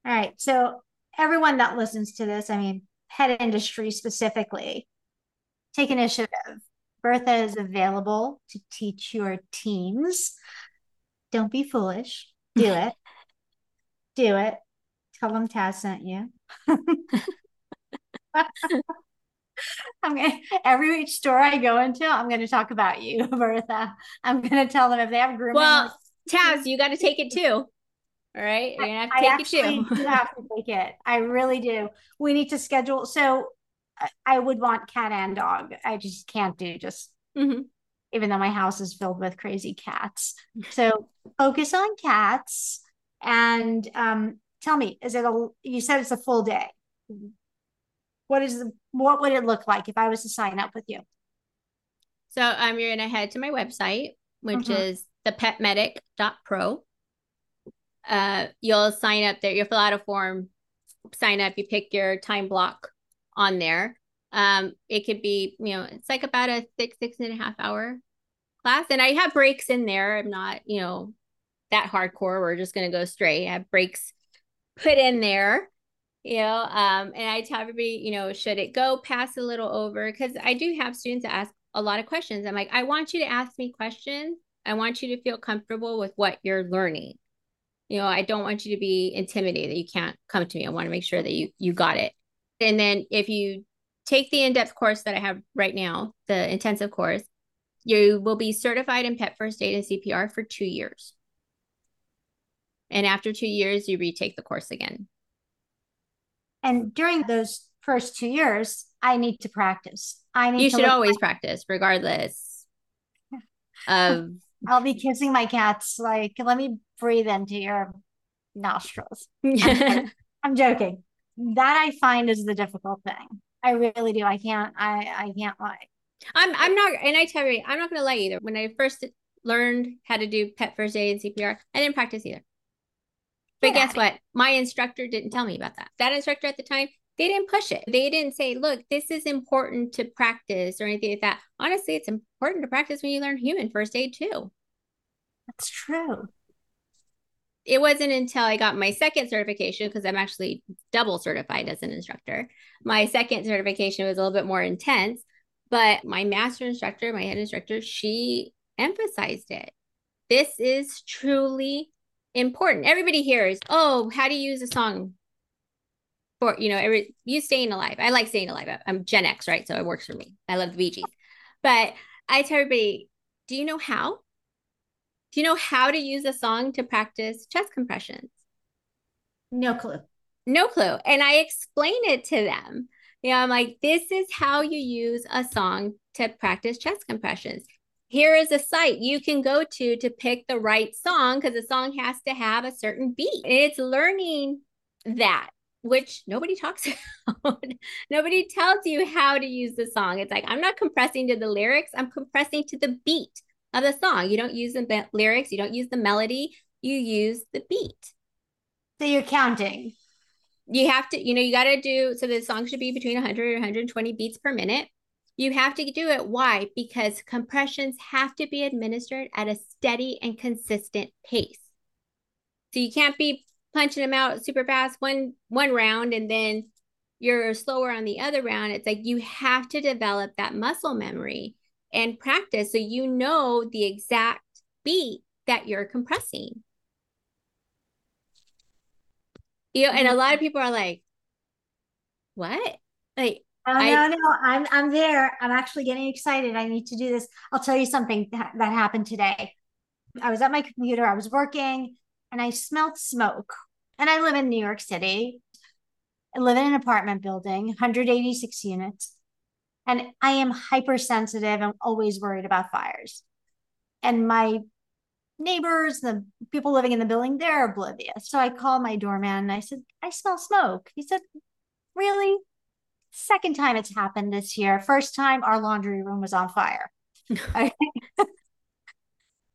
All right. So, everyone that listens to this, I mean, pet industry specifically, take initiative. Bertha is available to teach your teams. Don't be foolish. Do it. Do it. Tell them Taz sent you. I'm gonna every each store I go into, I'm gonna talk about you, Bertha. I'm gonna tell them if they have grooming. Well, Taz, you got to take it too. All right, you're gonna have to I, take I it too. have to take it. I really do. We need to schedule. So I would want cat and dog. I just can't do just. Mm-hmm. Even though my house is filled with crazy cats, so focus on cats and um, tell me, is it a? You said it's a full day what is the, what would it look like if I was to sign up with you? So um, you're gonna head to my website, which mm-hmm. is thepetmedic.pro. Uh, you'll sign up there. You'll fill out a form, sign up. You pick your time block on there. Um, it could be, you know, it's like about a six, six and a half hour class, and I have breaks in there. I'm not, you know, that hardcore. We're just gonna go straight. I have breaks put in there you know um and i tell everybody you know should it go pass a little over because i do have students ask a lot of questions i'm like i want you to ask me questions i want you to feel comfortable with what you're learning you know i don't want you to be intimidated you can't come to me i want to make sure that you you got it and then if you take the in-depth course that i have right now the intensive course you will be certified in pet first aid and cpr for two years and after two years you retake the course again and during those first two years, I need to practice. I need you should always practice, regardless of. I'll be kissing my cats. Like, let me breathe into your nostrils. I'm joking. That I find is the difficult thing. I really do. I can't. I I can't lie. I'm I'm not, and I tell you, I'm not going to lie either. When I first learned how to do pet first aid and CPR, I didn't practice either. But guess what? My instructor didn't tell me about that. That instructor at the time, they didn't push it. They didn't say, look, this is important to practice or anything like that. Honestly, it's important to practice when you learn human first aid too. That's true. It wasn't until I got my second certification, because I'm actually double certified as an instructor. My second certification was a little bit more intense, but my master instructor, my head instructor, she emphasized it. This is truly important. Everybody hears, oh, how do you use a song for, you know, every you staying alive. I like staying alive. I'm Gen X, right? So it works for me. I love the Bee Gees. But I tell everybody, do you know how? Do you know how to use a song to practice chest compressions? No clue. No clue. And I explain it to them. You know, I'm like, this is how you use a song to practice chest compressions here is a site you can go to to pick the right song because the song has to have a certain beat. It's learning that, which nobody talks about. nobody tells you how to use the song. It's like, I'm not compressing to the lyrics, I'm compressing to the beat of the song. You don't use the be- lyrics, you don't use the melody, you use the beat. So you're counting. You have to, you know, you got to do so the song should be between 100 and 120 beats per minute. You have to do it. Why? Because compressions have to be administered at a steady and consistent pace. So you can't be punching them out super fast one one round and then you're slower on the other round it's like you have to develop that muscle memory and practice so you know the exact beat that you're compressing you know and a lot of people are like what like Oh, I, no, no, I'm I'm there. I'm actually getting excited. I need to do this. I'll tell you something that, that happened today. I was at my computer, I was working, and I smelled smoke. And I live in New York City. I live in an apartment building, 186 units. And I am hypersensitive and always worried about fires. And my neighbors, the people living in the building, they're oblivious. So I called my doorman and I said, I smell smoke. He said, Really? Second time it's happened this year. First time our laundry room was on fire.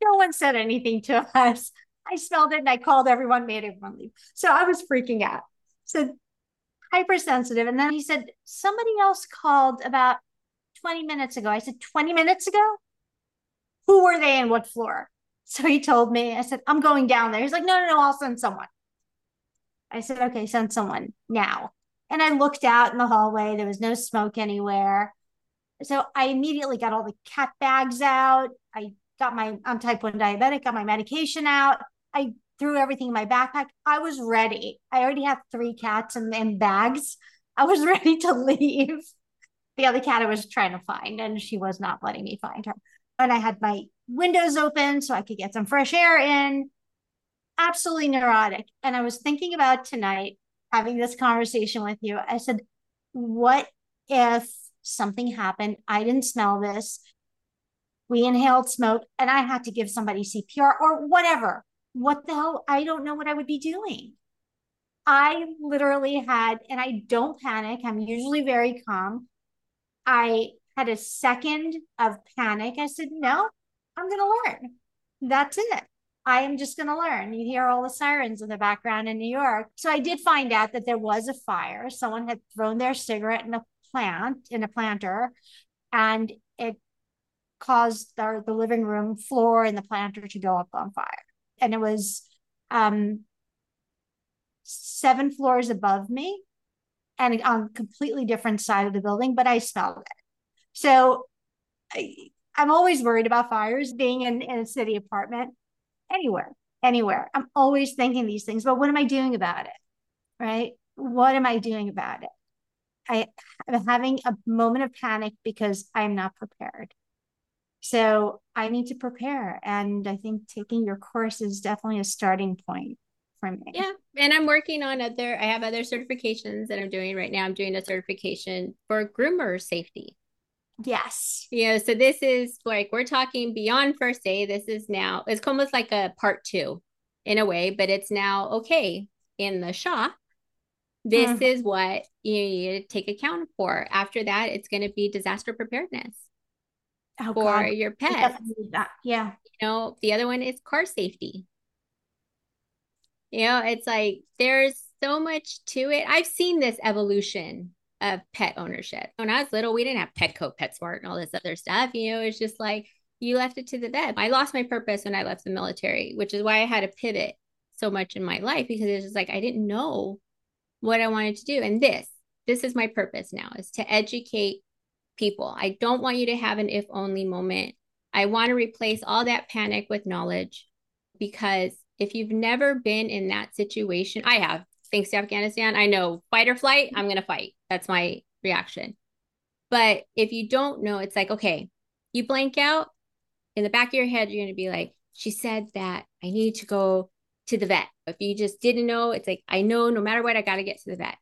no one said anything to us. I smelled it and I called everyone, made everyone leave. So I was freaking out. So hypersensitive. And then he said, somebody else called about 20 minutes ago. I said, 20 minutes ago? Who were they and what floor? So he told me, I said, I'm going down there. He's like, no, no, no, I'll send someone. I said, okay, send someone now. And I looked out in the hallway. There was no smoke anywhere. So I immediately got all the cat bags out. I got my, I'm type 1 diabetic, got my medication out. I threw everything in my backpack. I was ready. I already had three cats in, in bags. I was ready to leave. The other cat I was trying to find, and she was not letting me find her. And I had my windows open so I could get some fresh air in. Absolutely neurotic. And I was thinking about tonight having this conversation with you, I said, what if something happened? I didn't smell this. We inhaled smoke and I had to give somebody CPR or whatever. What the hell? I don't know what I would be doing. I literally had, and I don't panic, I'm usually very calm. I had a second of panic. I said, no, I'm going to learn. That's it. I am just going to learn. You hear all the sirens in the background in New York. So I did find out that there was a fire. Someone had thrown their cigarette in a plant, in a planter, and it caused the, the living room floor and the planter to go up on fire. And it was um, seven floors above me and on a completely different side of the building, but I smelled it. So I, I'm always worried about fires being in, in a city apartment anywhere, anywhere. I'm always thinking these things, but what am I doing about it? Right? What am I doing about it? I, I'm having a moment of panic because I'm not prepared. So I need to prepare. And I think taking your course is definitely a starting point for me. Yeah. And I'm working on other, I have other certifications that I'm doing right now. I'm doing a certification for groomer safety. Yes. Yeah. So this is like we're talking beyond first aid. This is now it's almost like a part two in a way, but it's now okay in the shop. This mm. is what you need to take account for. After that, it's going to be disaster preparedness oh, for God. your pet. Yeah. You know, the other one is car safety. You know, it's like there's so much to it. I've seen this evolution of pet ownership. When I was little, we didn't have Petco, PetSmart, and all this other stuff. You know, it's just like you left it to the vet. I lost my purpose when I left the military, which is why I had to pivot so much in my life because it's just like I didn't know what I wanted to do. And this, this is my purpose now is to educate people. I don't want you to have an if only moment. I want to replace all that panic with knowledge because if you've never been in that situation, I have thanks to Afghanistan, I know fight or flight, I'm going to fight. That's my reaction. But if you don't know, it's like, okay, you blank out in the back of your head, you're going to be like, she said that I need to go to the vet. If you just didn't know, it's like, I know no matter what, I got to get to the vet.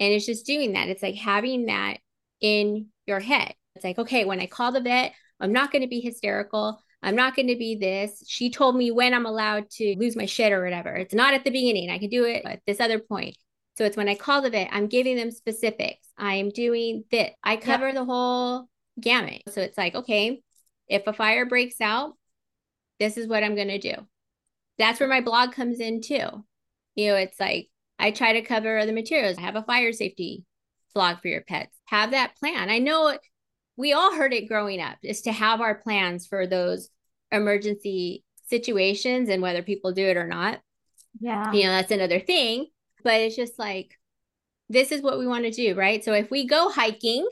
And it's just doing that. It's like having that in your head. It's like, okay, when I call the vet, I'm not going to be hysterical. I'm not going to be this. She told me when I'm allowed to lose my shit or whatever. It's not at the beginning. I can do it at this other point. So it's when I call the vet, I'm giving them specifics. I'm doing this. I cover yep. the whole gamut. So it's like, okay, if a fire breaks out, this is what I'm going to do. That's where my blog comes in too. You know, it's like I try to cover the materials. I have a fire safety blog for your pets. Have that plan. I know we all heard it growing up is to have our plans for those emergency situations and whether people do it or not. Yeah. You know, that's another thing. But it's just like, this is what we want to do, right? So if we go hiking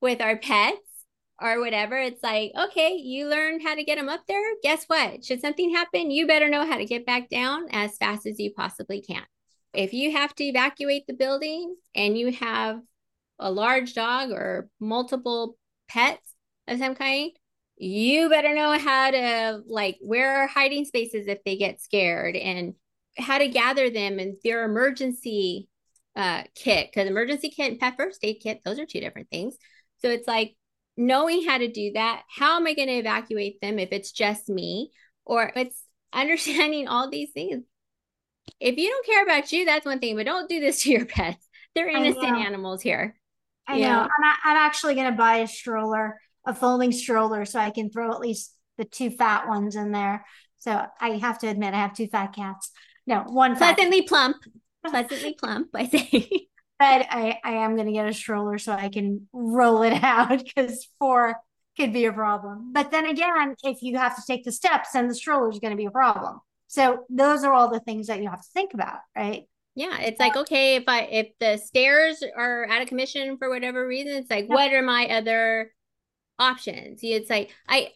with our pets or whatever, it's like, okay, you learned how to get them up there. Guess what? Should something happen, you better know how to get back down as fast as you possibly can. If you have to evacuate the building and you have a large dog or multiple pets of some kind, you better know how to like where are hiding spaces if they get scared and how to gather them and their emergency uh, kit. Because emergency kit and pet first aid kit those are two different things. So it's like knowing how to do that. How am i going to evacuate them if it's just me? Or it's understanding all these things if you don't care about you that's one thing but don't do this to your pets. They're innocent animals here. I know. I'm, I'm actually going to buy a stroller a folding stroller so i can throw at least the two fat ones in there. So i have to admit i have two fat cats. No one pleasantly plump. Pleasantly plump, I say. but I, I am going to get a stroller so I can roll it out because four could be a problem. But then again, if you have to take the steps, then the stroller is going to be a problem. So those are all the things that you have to think about, right? Yeah, it's like okay, if I if the stairs are out of commission for whatever reason, it's like what are my other options? It's like I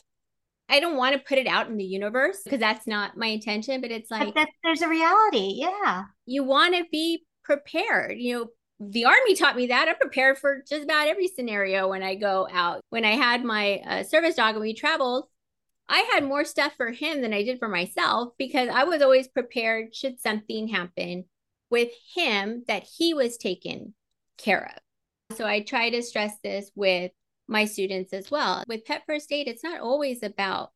I don't want to put it out in the universe because that's not my intention, but it's like but there's a reality. Yeah. You want to be prepared. You know, the army taught me that. I'm prepared for just about every scenario when I go out. When I had my uh, service dog and we traveled, I had more stuff for him than I did for myself because I was always prepared should something happen with him that he was taken care of. So I try to stress this with my students as well. With Pet First Aid, it's not always about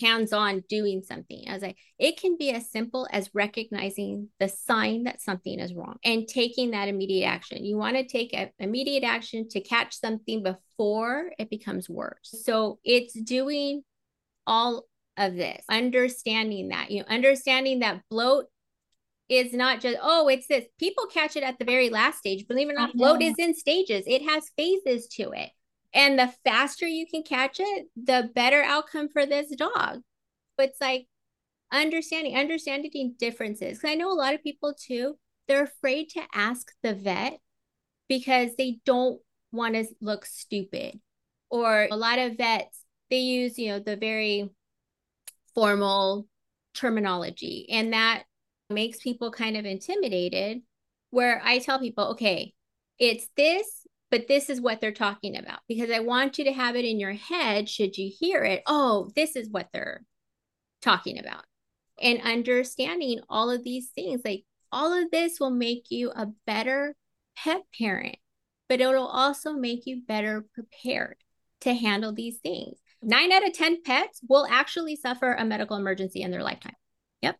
hands on doing something. I was like, it can be as simple as recognizing the sign that something is wrong and taking that immediate action. You want to take a, immediate action to catch something before it becomes worse. So it's doing all of this, understanding that, you know, understanding that bloat is not just, oh, it's this. People catch it at the very last stage. Believe it or not, bloat is in stages, it has phases to it. And the faster you can catch it, the better outcome for this dog. But it's like understanding, understanding differences. Because I know a lot of people too, they're afraid to ask the vet because they don't want to look stupid. Or a lot of vets, they use, you know, the very formal terminology. And that makes people kind of intimidated. Where I tell people, okay, it's this but this is what they're talking about because I want you to have it in your head should you hear it. Oh, this is what they're talking about. And understanding all of these things, like all of this will make you a better pet parent, but it'll also make you better prepared to handle these things. Nine out of 10 pets will actually suffer a medical emergency in their lifetime. Yep.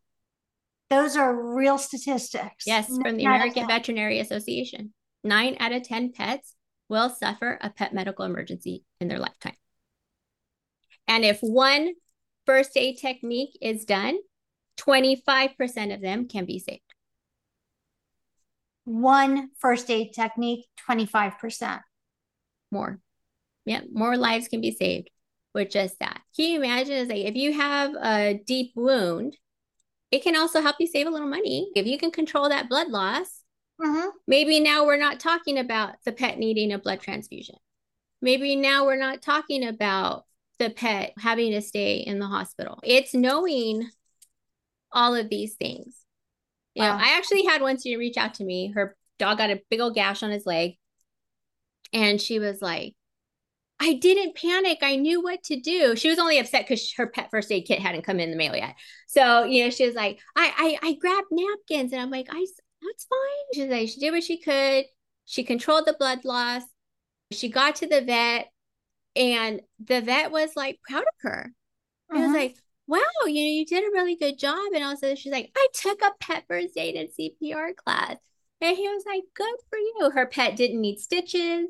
Those are real statistics. Yes, from the American Veterinary Association. Nine out of 10 pets will suffer a pet medical emergency in their lifetime. And if one first aid technique is done, 25% of them can be saved. One first aid technique, 25%. More. Yeah, more lives can be saved with just that. Can you imagine? Is like if you have a deep wound, it can also help you save a little money. If you can control that blood loss, Mm-hmm. Maybe now we're not talking about the pet needing a blood transfusion. Maybe now we're not talking about the pet having to stay in the hospital. It's knowing all of these things. You wow. know, I actually had one student reach out to me. Her dog got a big old gash on his leg. And she was like, I didn't panic. I knew what to do. She was only upset because her pet first aid kit hadn't come in the mail yet. So, you know, she was like, I, I, I grabbed napkins and I'm like, I, that's fine. She's like, she did what she could. She controlled the blood loss. She got to the vet, and the vet was like proud of her. Uh-huh. He was like, wow, you know, you did a really good job. And also, she's like, I took a pet first aid and CPR class. And he was like, good for you. Her pet didn't need stitches.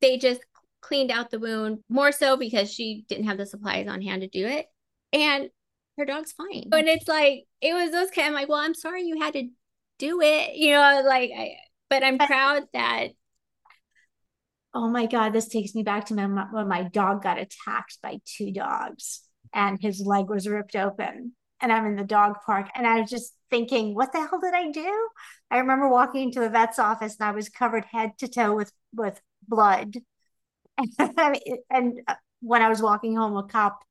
They just cleaned out the wound more so because she didn't have the supplies on hand to do it. And her dog's fine. And it's like, it was those kind of like, well, I'm sorry you had to do it you know like I, but i'm proud that oh my god this takes me back to when my dog got attacked by two dogs and his leg was ripped open and I'm in the dog park and I was just thinking, what the hell did I do? I remember walking into the vet's office and I was covered head to toe with with blood. and uh, when I was walking home, a cop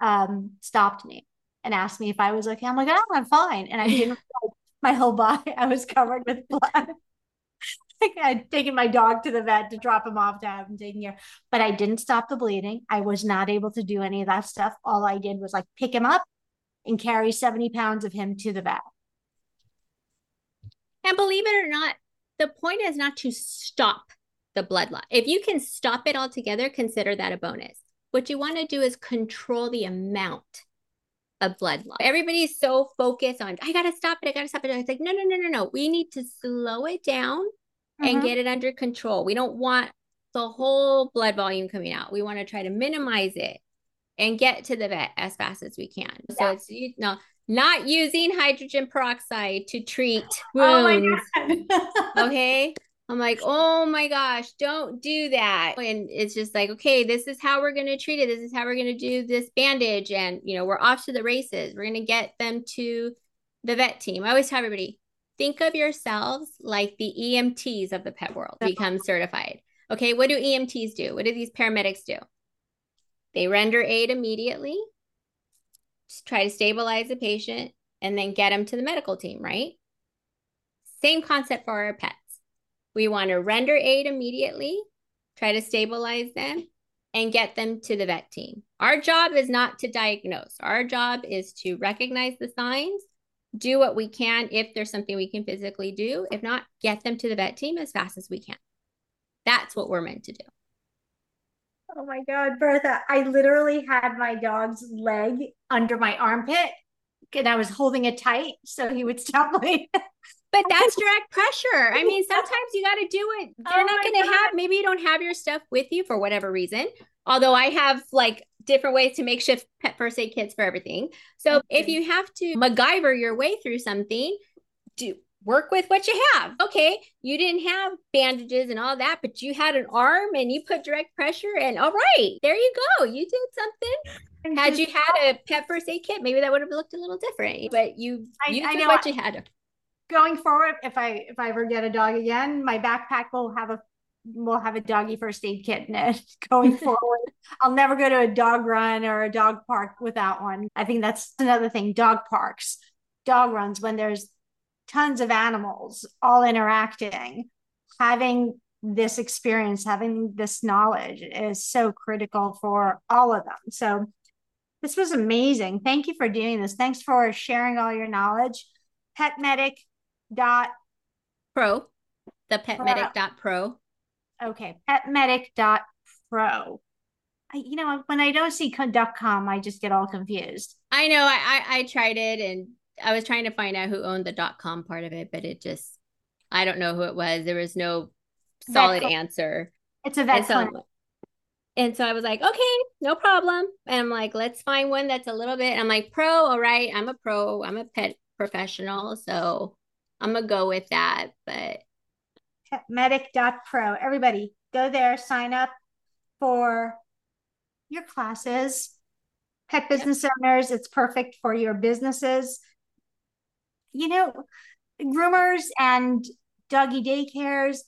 um, stopped me and asked me if I was okay. I'm like, oh, I'm fine. And I didn't my whole body, I was covered with blood. I'd taken my dog to the vet to drop him off to have him taken care. But I didn't stop the bleeding. I was not able to do any of that stuff. All I did was like pick him up and carry 70 pounds of him to the vet. And believe it or not, the point is not to stop the blood loss. If you can stop it altogether, consider that a bonus. What you want to do is control the amount of blood loss. Everybody's so focused on, I got to stop it. I got to stop it. It's like, no, no, no, no, no. We need to slow it down mm-hmm. and get it under control. We don't want the whole blood volume coming out. We want to try to minimize it and get to the vet as fast as we can. Yeah. So it's you know, not using hydrogen peroxide to treat oh wounds. Oh okay. I'm like, oh my gosh, don't do that. And it's just like, okay, this is how we're going to treat it. This is how we're going to do this bandage. And, you know, we're off to the races. We're going to get them to the vet team. I always tell everybody, think of yourselves like the EMTs of the pet world become certified. Okay, what do EMTs do? What do these paramedics do? They render aid immediately, try to stabilize the patient, and then get them to the medical team, right? Same concept for our pets. We want to render aid immediately, try to stabilize them, and get them to the vet team. Our job is not to diagnose. Our job is to recognize the signs, do what we can if there's something we can physically do. If not, get them to the vet team as fast as we can. That's what we're meant to do. Oh my God, Bertha, I literally had my dog's leg under my armpit and I was holding it tight so he would stop bleeding. But that's direct pressure. I mean, sometimes you got to do it. You're oh not going to have, maybe you don't have your stuff with you for whatever reason. Although I have like different ways to makeshift pet first aid kits for everything. So okay. if you have to MacGyver your way through something, do work with what you have. Okay, you didn't have bandages and all that, but you had an arm and you put direct pressure, and all right, there you go. You did something. Had you had a pet first aid kit, maybe that would have looked a little different. But you, you I, did I what you had going forward, if I if I ever get a dog again, my backpack will have a will have a doggy first aid kit in it going forward. I'll never go to a dog run or a dog park without one. I think that's another thing. Dog parks, dog runs, when there's tons of animals all interacting, having this experience, having this knowledge is so critical for all of them. So this was amazing. Thank you for doing this. Thanks for sharing all your knowledge. Pet Medic dot pro the petmedic dot pro okay petmedic dot pro I, you know when i don't see dot com i just get all confused i know I, I i tried it and i was trying to find out who owned the dot com part of it but it just i don't know who it was there was no solid vet answer it's a vet and so, and so I was like, okay, no problem. And I'm like, let's find one that's a little bit. I'm like, pro, all right. I'm a pro. I'm a pet professional. So I'm gonna go with that. But medic.pro. Everybody go there, sign up for your classes. Pet business yep. owners, it's perfect for your businesses. You know, groomers and doggy daycares,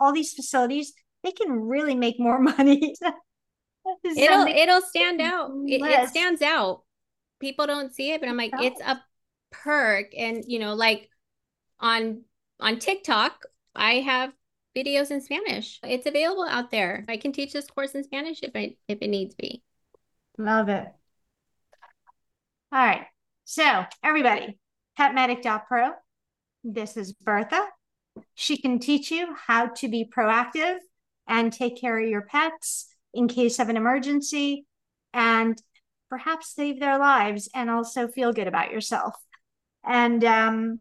all these facilities, they can really make more money. it'll it'll stand out. It, it, stands out. People don't see it, but I'm like, it's a perk. And you know, like on on TikTok, I have videos in Spanish. It's available out there. I can teach this course in Spanish if I if it needs be. Love it. All right. So everybody, petmedic.pro. This is Bertha. She can teach you how to be proactive and take care of your pets in case of an emergency and perhaps save their lives and also feel good about yourself. And um,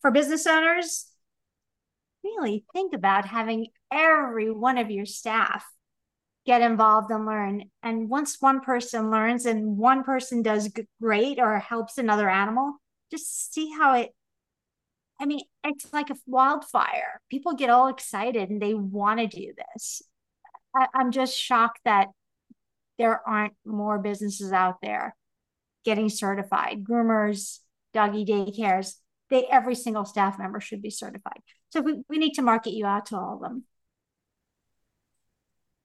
for business owners, really think about having every one of your staff get involved and learn. And once one person learns and one person does great or helps another animal, just see how it. I mean, it's like a wildfire. People get all excited and they want to do this. I, I'm just shocked that there aren't more businesses out there getting certified. Groomers, doggy daycares, they every single staff member should be certified. So we, we need to market you out to all of them.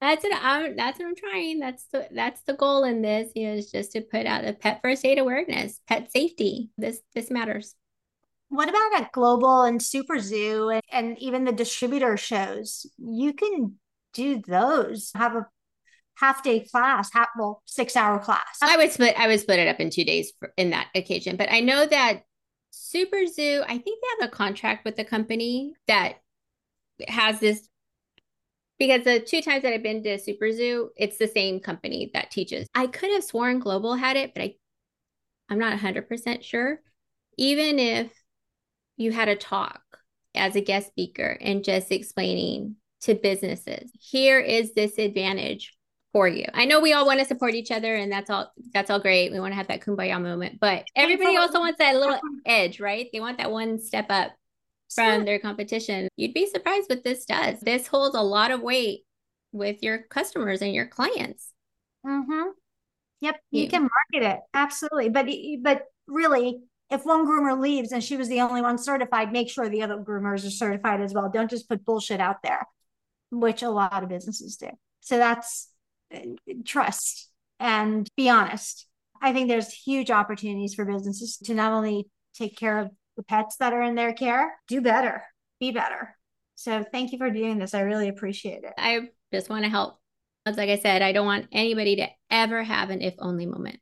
That's it. I'm, that's what I'm trying. That's the that's the goal in this. You know, is just to put out a pet first aid awareness, pet safety. This this matters. What about at Global and SuperZoo and, and even the distributor shows? You can do those. Have a half day class, half well, six hour class. I would split. I would split it up in two days for, in that occasion. But I know that SuperZoo. I think they have a contract with the company that has this. Because the two times that I've been to SuperZoo, it's the same company that teaches. I could have sworn Global had it, but I, I'm not 100% sure. Even if you had a talk as a guest speaker and just explaining to businesses, here is this advantage for you. I know we all want to support each other and that's all that's all great. We want to have that kumbaya moment, but everybody also wants that little edge, right? They want that one step up from their competition. You'd be surprised what this does. This holds a lot of weight with your customers and your clients. Mhm. Yep, you, you can market it. Absolutely. But but really if one groomer leaves and she was the only one certified, make sure the other groomers are certified as well. Don't just put bullshit out there, which a lot of businesses do. So that's trust and be honest. I think there's huge opportunities for businesses to not only take care of the pets that are in their care, do better, be better. So thank you for doing this. I really appreciate it. I just want to help. Like I said, I don't want anybody to ever have an if only moment.